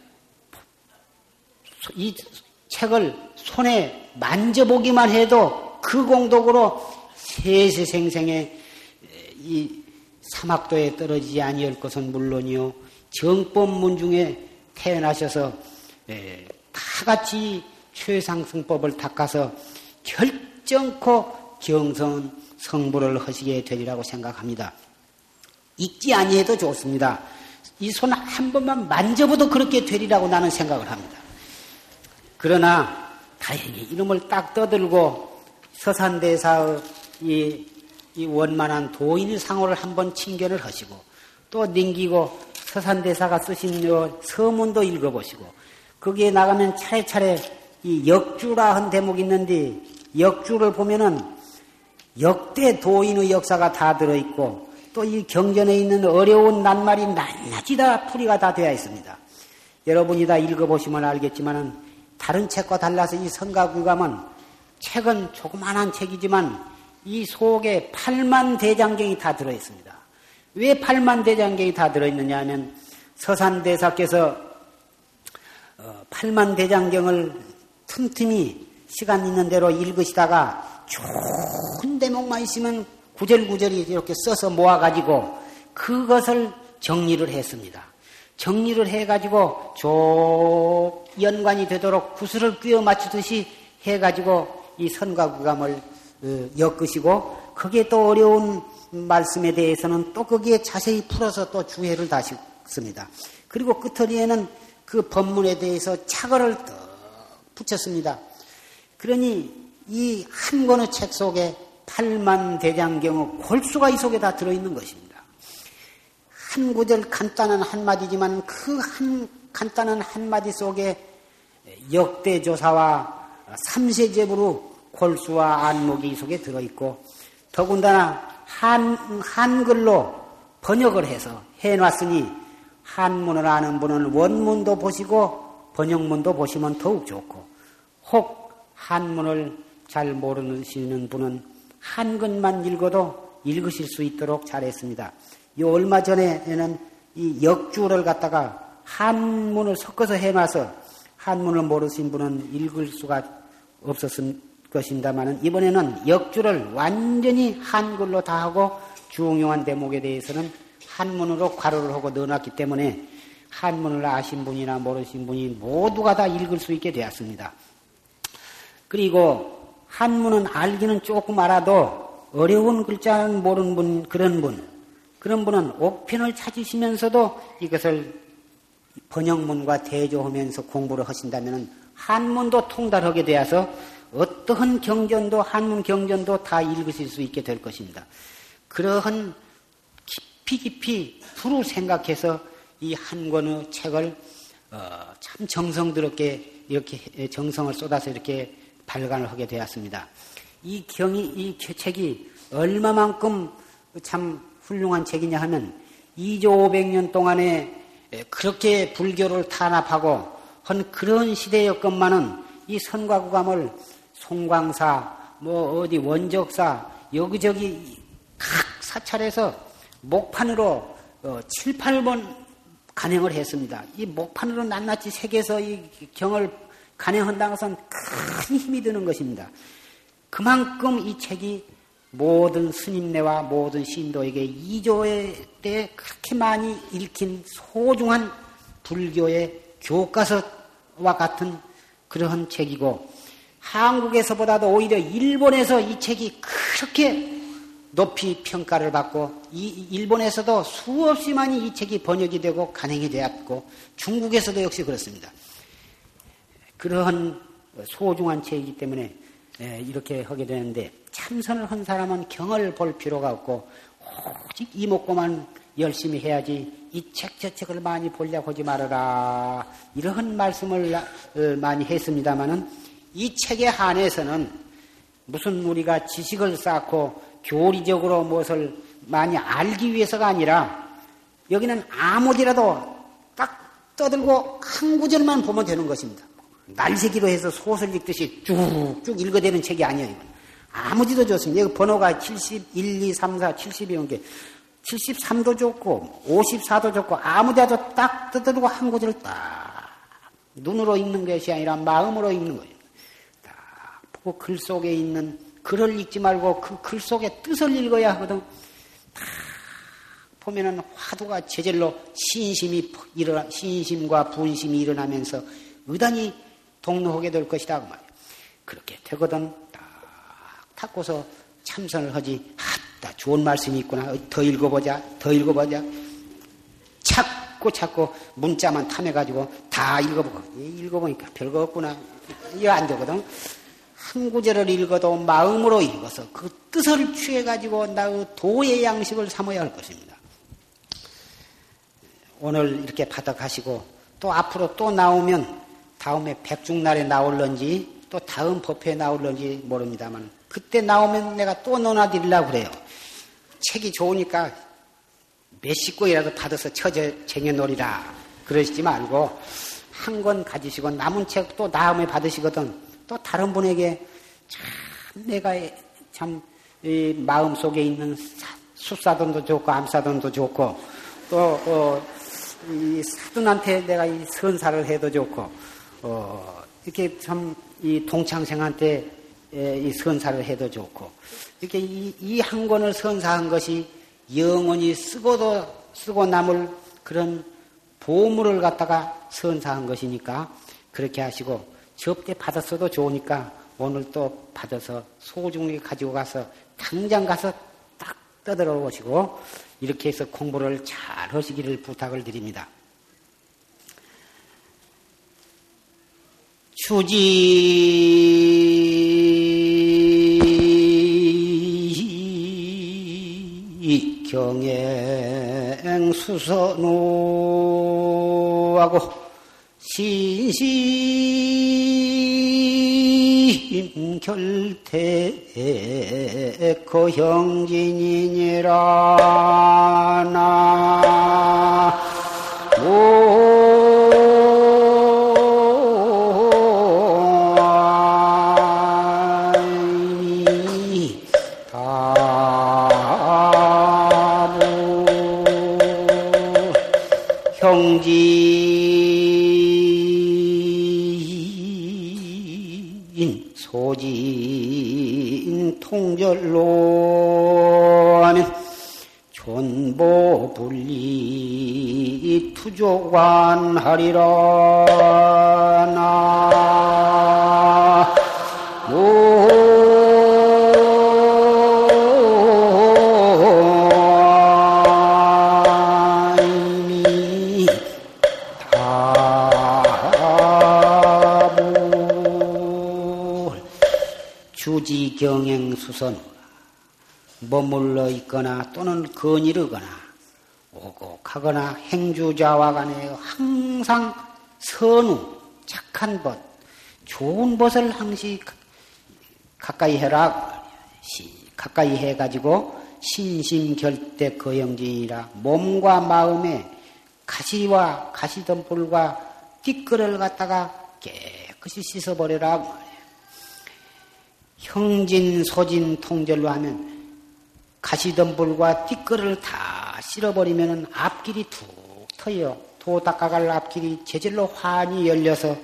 이 책을 손에 만져보기만 해도 그 공덕으로 세세생생의 이 사막도에 떨어지지 아니할 것은 물론이요 정법문 중에 태어나셔서 다 같이 최상승법을 닦아서 결정코 경선 성불을 하시게 되리라고 생각합니다. 읽지 아니해도 좋습니다. 이 손 한 번만 만져봐도 그렇게 되리라고 나는 생각을 합니다. 그러나 다행히 이름을 딱 떠들고 서산대사의 이, 이 원만한 도인 상호를 한번 칭견을 하시고 또 넘기고 서산대사가 쓰신 서문도 읽어보시고 거기에 나가면 차례차례 이 역주라 한 대목이 있는데 역주를 보면은 역대 도인의 역사가 다 들어있고 또 이 경전에 있는 어려운 낱말이 낱낱이 다 풀이가 다 되어 있습니다. 여러분이 다 읽어보시면 알겠지만은 다른 책과 달라서 이 선가구감은 책은 조그만한 책이지만 이 속에 8만 대장경이 다 들어있습니다. 왜 8만 대장경이 다 들어있느냐 하면 서산대사께서 8만 어, 대장경을 틈틈이 시간 있는 대로 읽으시다가 좋은 대목만 있으면 구절구절이 이렇게 써서 모아가지고 그것을 정리를 했습니다. 정리를 해가지고 쭉 연관이 되도록 구슬을 끼워 맞추듯이 해가지고 이 선과 구감을 어, 엮으시고 거기에 또 어려운 말씀에 대해서는 또 거기에 자세히 풀어서 또 주해를 다셨습니다. 그리고 끝허리에는 그 법문에 대해서 착어를 떡 붙였습니다. 그러니 이 한 권의 책 속에 8만 대장경의 골수가 이 속에 다 들어있는 것입니다. 한 구절 간단한 한마디지만 그 한 간단한 한마디 속에 역대조사와 삼세제부로 골수와 안목이 이 속에 들어있고 더군다나 한, 한글로 번역을 해서 해놨으니 한문을 아는 분은 원문도 보시고 번역문도 보시면 더욱 좋고 혹 한문을 잘 모르시는 분은 한글만 읽어도 읽으실 수 있도록 잘했습니다. 이 얼마 전에는 이 역주를 갖다가 한문을 섞어서 해놔서 한문을 모르신 분은 읽을 수가 없었을 것입니다만 이번에는 역주를 완전히 한글로 다 하고 중요한 대목에 대해서는 한문으로 괄호를 하고 넣어놨기 때문에 한문을 아신 분이나 모르신 분이 모두가 다 읽을 수 있게 되었습니다. 그리고 한문은 알기는 조금 알아도 어려운 글자는 모르는 분, 그런 분, 그런 분은 옥편을 찾으시면서도 이것을 번역문과 대조하면서 공부를 하신다면 한문도 통달하게 되어서 어떠한 경전도 한문 경전도 다 읽으실 수 있게 될 것입니다. 그러한 깊이 깊이 두루 생각해서 이 한 권의 책을 어, 참 정성스럽게 이렇게 정성을 쏟아서 이렇게 발간을 하게 되었습니다. 이 경이 이 책이 얼마만큼 참 훌륭한 책이냐 하면 2조 500년 동안에 그렇게 불교를 탄압하고 한 그런 시대였건만은 이 선과구감을 송광사, 뭐 어디 원적사, 여기저기 각 사찰에서 목판으로 어, 7, 8번 간행을 했습니다. 이 목판으로 낱낱이 새겨서 이 경을 간행한다는 것은 큰 힘이 드는 것입니다. 그만큼 이 책이 모든 스님네와 모든 신도에게 이조에 때 그렇게 많이 읽힌 소중한 불교의 교과서와 같은 그러한 책이고 한국에서보다도 오히려 일본에서 이 책이 그렇게 높이 평가를 받고 이 일본에서도 수없이 많이 이 책이 번역이 되고 간행이 되었고 중국에서도 역시 그렇습니다. 그러한 소중한 책이기 때문에 예, 이렇게 하게 되는데 참선을 한 사람은 경을 볼 필요가 없고 오직 이목구만 열심히 해야지 이 책 저 책을 많이 보려고 하지 말아라 이러한 말씀을 어, 많이 했습니다마는 이 책에 한해서는 무슨 우리가 지식을 쌓고 교리적으로 무엇을 많이 알기 위해서가 아니라 여기는 아무디라도 딱 떠들고 한 구절만 보면 되는 것입니다. 날새기로 해서 소설 읽듯이 쭉쭉 읽어대는 책이 아니에요. 이건. 아무지도 좋습니다. 여기 번호가 71, 2, 3, 4, 70이온 게 73도 좋고 54도 좋고 아무데도 딱 뜯어두고 한 구절을 딱 눈으로 읽는 것이 아니라 마음으로 읽는 거예요. 딱 보고 글 속에 있는 글을 읽지 말고 그 글 속에 뜻을 읽어야 하거든. 딱 보면은 화두가 제절로 신심이 일어나 신심과 분심이 일어나면서 의단이 동로하게 될 것이다 그 말이에요. 그렇게 되거든. 탁고서 참선을 하지. 아따, 좋은 말씀이 있구나. 더 읽어보자. 더 읽어보자. 찾고 찾고 문자만 탐해가지고 다 읽어보고. 읽어보니까 별거 없구나. 이거 안 되거든. 한 구절을 읽어도 마음으로 읽어서 그 뜻을 취해가지고 나의 도의 양식을 삼아야 할 것입니다. 오늘 이렇게 받아가시고 또 앞으로 또 나오면 다음에 백중날에 나올런지 또 다음 법회에 나올런지 모릅니다만 그때 나오면 내가 또 논하드리려고 그래요. 책이 좋으니까 몇십 권이라도 받아서 처져 쟁여놓으리라. 그러시지 말고 한 권 가지시고 남은 책 또 다음에 받으시거든. 또 다른 분에게 참 내가 참 마음 속에 있는 숫사돈도 좋고 암사돈도 좋고 또 어, 사돈한테 내가 이 선사를 해도 좋고 어, 이렇게 참 이 동창생한테 이 선사를 해도 좋고 이렇게 이 한 권을 선사한 것이 영원히 쓰고도 쓰고 남을 그런 보물을 갖다가 선사한 것이니까 그렇게 하시고 접대 받았어도 좋으니까 오늘 또 받아서 소중히 가지고 가서 당장 가서 딱 떠들어 오시고 이렇게 해서 공부를 잘 하시기를 부탁을 드립니다. 추지 경행 수선호하고 신심 결태 고형진이니라 나. 형지 통절로 하면 존보 분리 투조관하리라. 나 머물러 있거나 또는 거니르거나 오곡하거나 행주자와 간에 항상 선우 착한 법 좋은 것을 항시 가까이 해라. 가까이 해가지고 신심 결대 거영진이라 몸과 마음에 가시와 가시덤불과 띠끌을 갖다가 깨끗이 씻어버려라. 형진, 소진, 통절로 하면 가시덤불과 띠끌을 다 실어버리면 앞길이 툭 터요. 도 닦아갈 앞길이 제절로 환히 열려서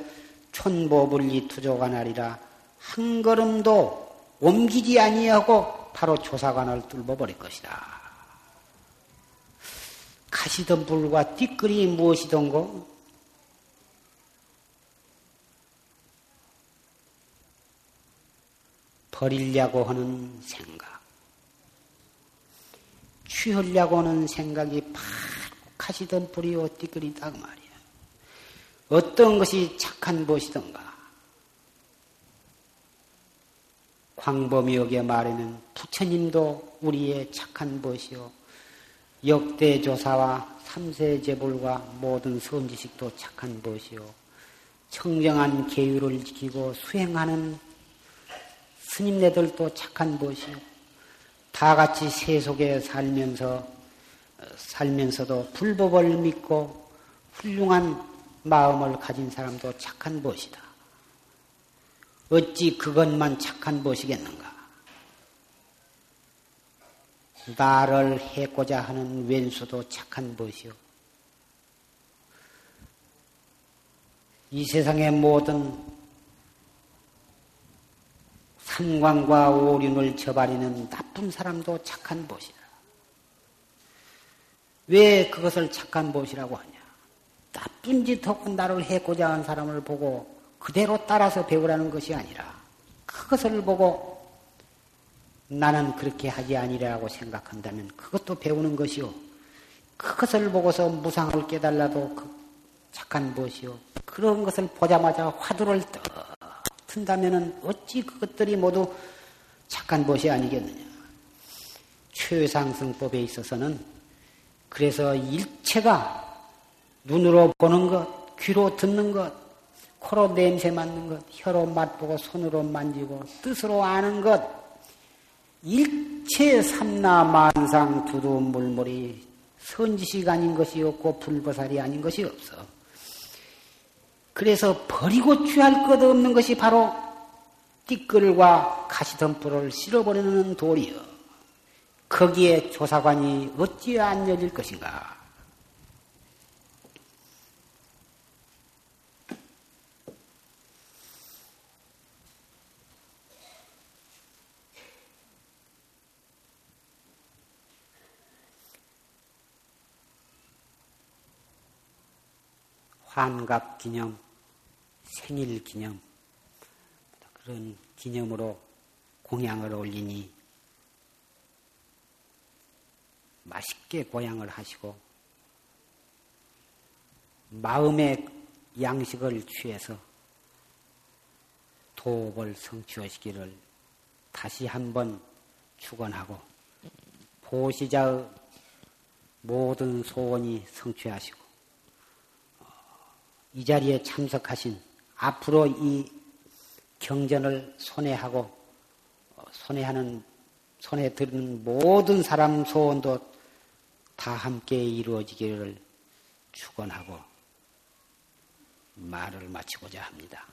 촌보불리 투조가 나리라 한 걸음도 옮기지 아니하고 바로 조사관을 뚫어버릴 것이다. 가시덤불과 띠끌이 무엇이던고? 버리려고 하는 생각. 취하려고 하는 생각이 바로 가시던 불이 어띠끌이다 그 말이야. 어떤 것이 착한 것이던가. 광범위하게 말하면 부처님도 우리의 착한 것이요. 역대 조사와 삼세 제불과 모든 선지식도 착한 것이요. 청정한 계율을 지키고 수행하는 스님네들도 착한 것이요. 다 같이 세속에 살면서, 살면서도 불법을 믿고 훌륭한 마음을 가진 사람도 착한 것이다. 어찌 그것만 착한 것이겠는가? 나를 해고자 하는 왼수도 착한 것이요. 이 세상의 모든 산광과 오륜을 저버리는 나쁜 사람도 착한 것이다. 왜 그것을 착한 것이라고 하냐? 나쁜 짓 하고 나를 해고자 한 사람을 보고 그대로 따라서 배우라는 것이 아니라 그것을 보고 나는 그렇게 하지 아니라고 생각한다면 그것도 배우는 것이요. 그것을 보고서 무상을 깨달라도 그 착한 것이요. 그런 것을 보자마자 화두를 떠 튼다면 어찌 그것들이 모두 착한 것이 아니겠느냐. 최상승법에 있어서는 그래서 일체가 눈으로 보는 것, 귀로 듣는 것, 코로 냄새 맡는 것, 혀로 맛보고 손으로 만지고 뜻으로 아는 것, 일체 삼나 만상 두두 물물이 선지식 아닌 것이 없고 불보살이 아닌 것이 없어. 그래서 버리고 취할 것 없는 것이 바로 띠끌과 가시덤불을 실어버리는 돌이요. 거기에 조사관이 어찌 안 열릴 것인가? 환갑 기념, 생일 기념, 그런 기념으로 공양을 올리니 맛있게 고향을 하시고 마음의 양식을 취해서 도업을 성취하시기를 다시 한번 축원하고 보시자의 모든 소원이 성취하시고 이 자리에 참석하신 앞으로 이 경전을 손해하고 어, 손해하는 손해 드는 모든 사람 소원도 다 함께 이루어지기를 축원하고 말을 마치고자 합니다.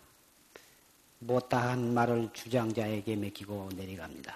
못다한 말을 주장자에게 맡기고 내려갑니다.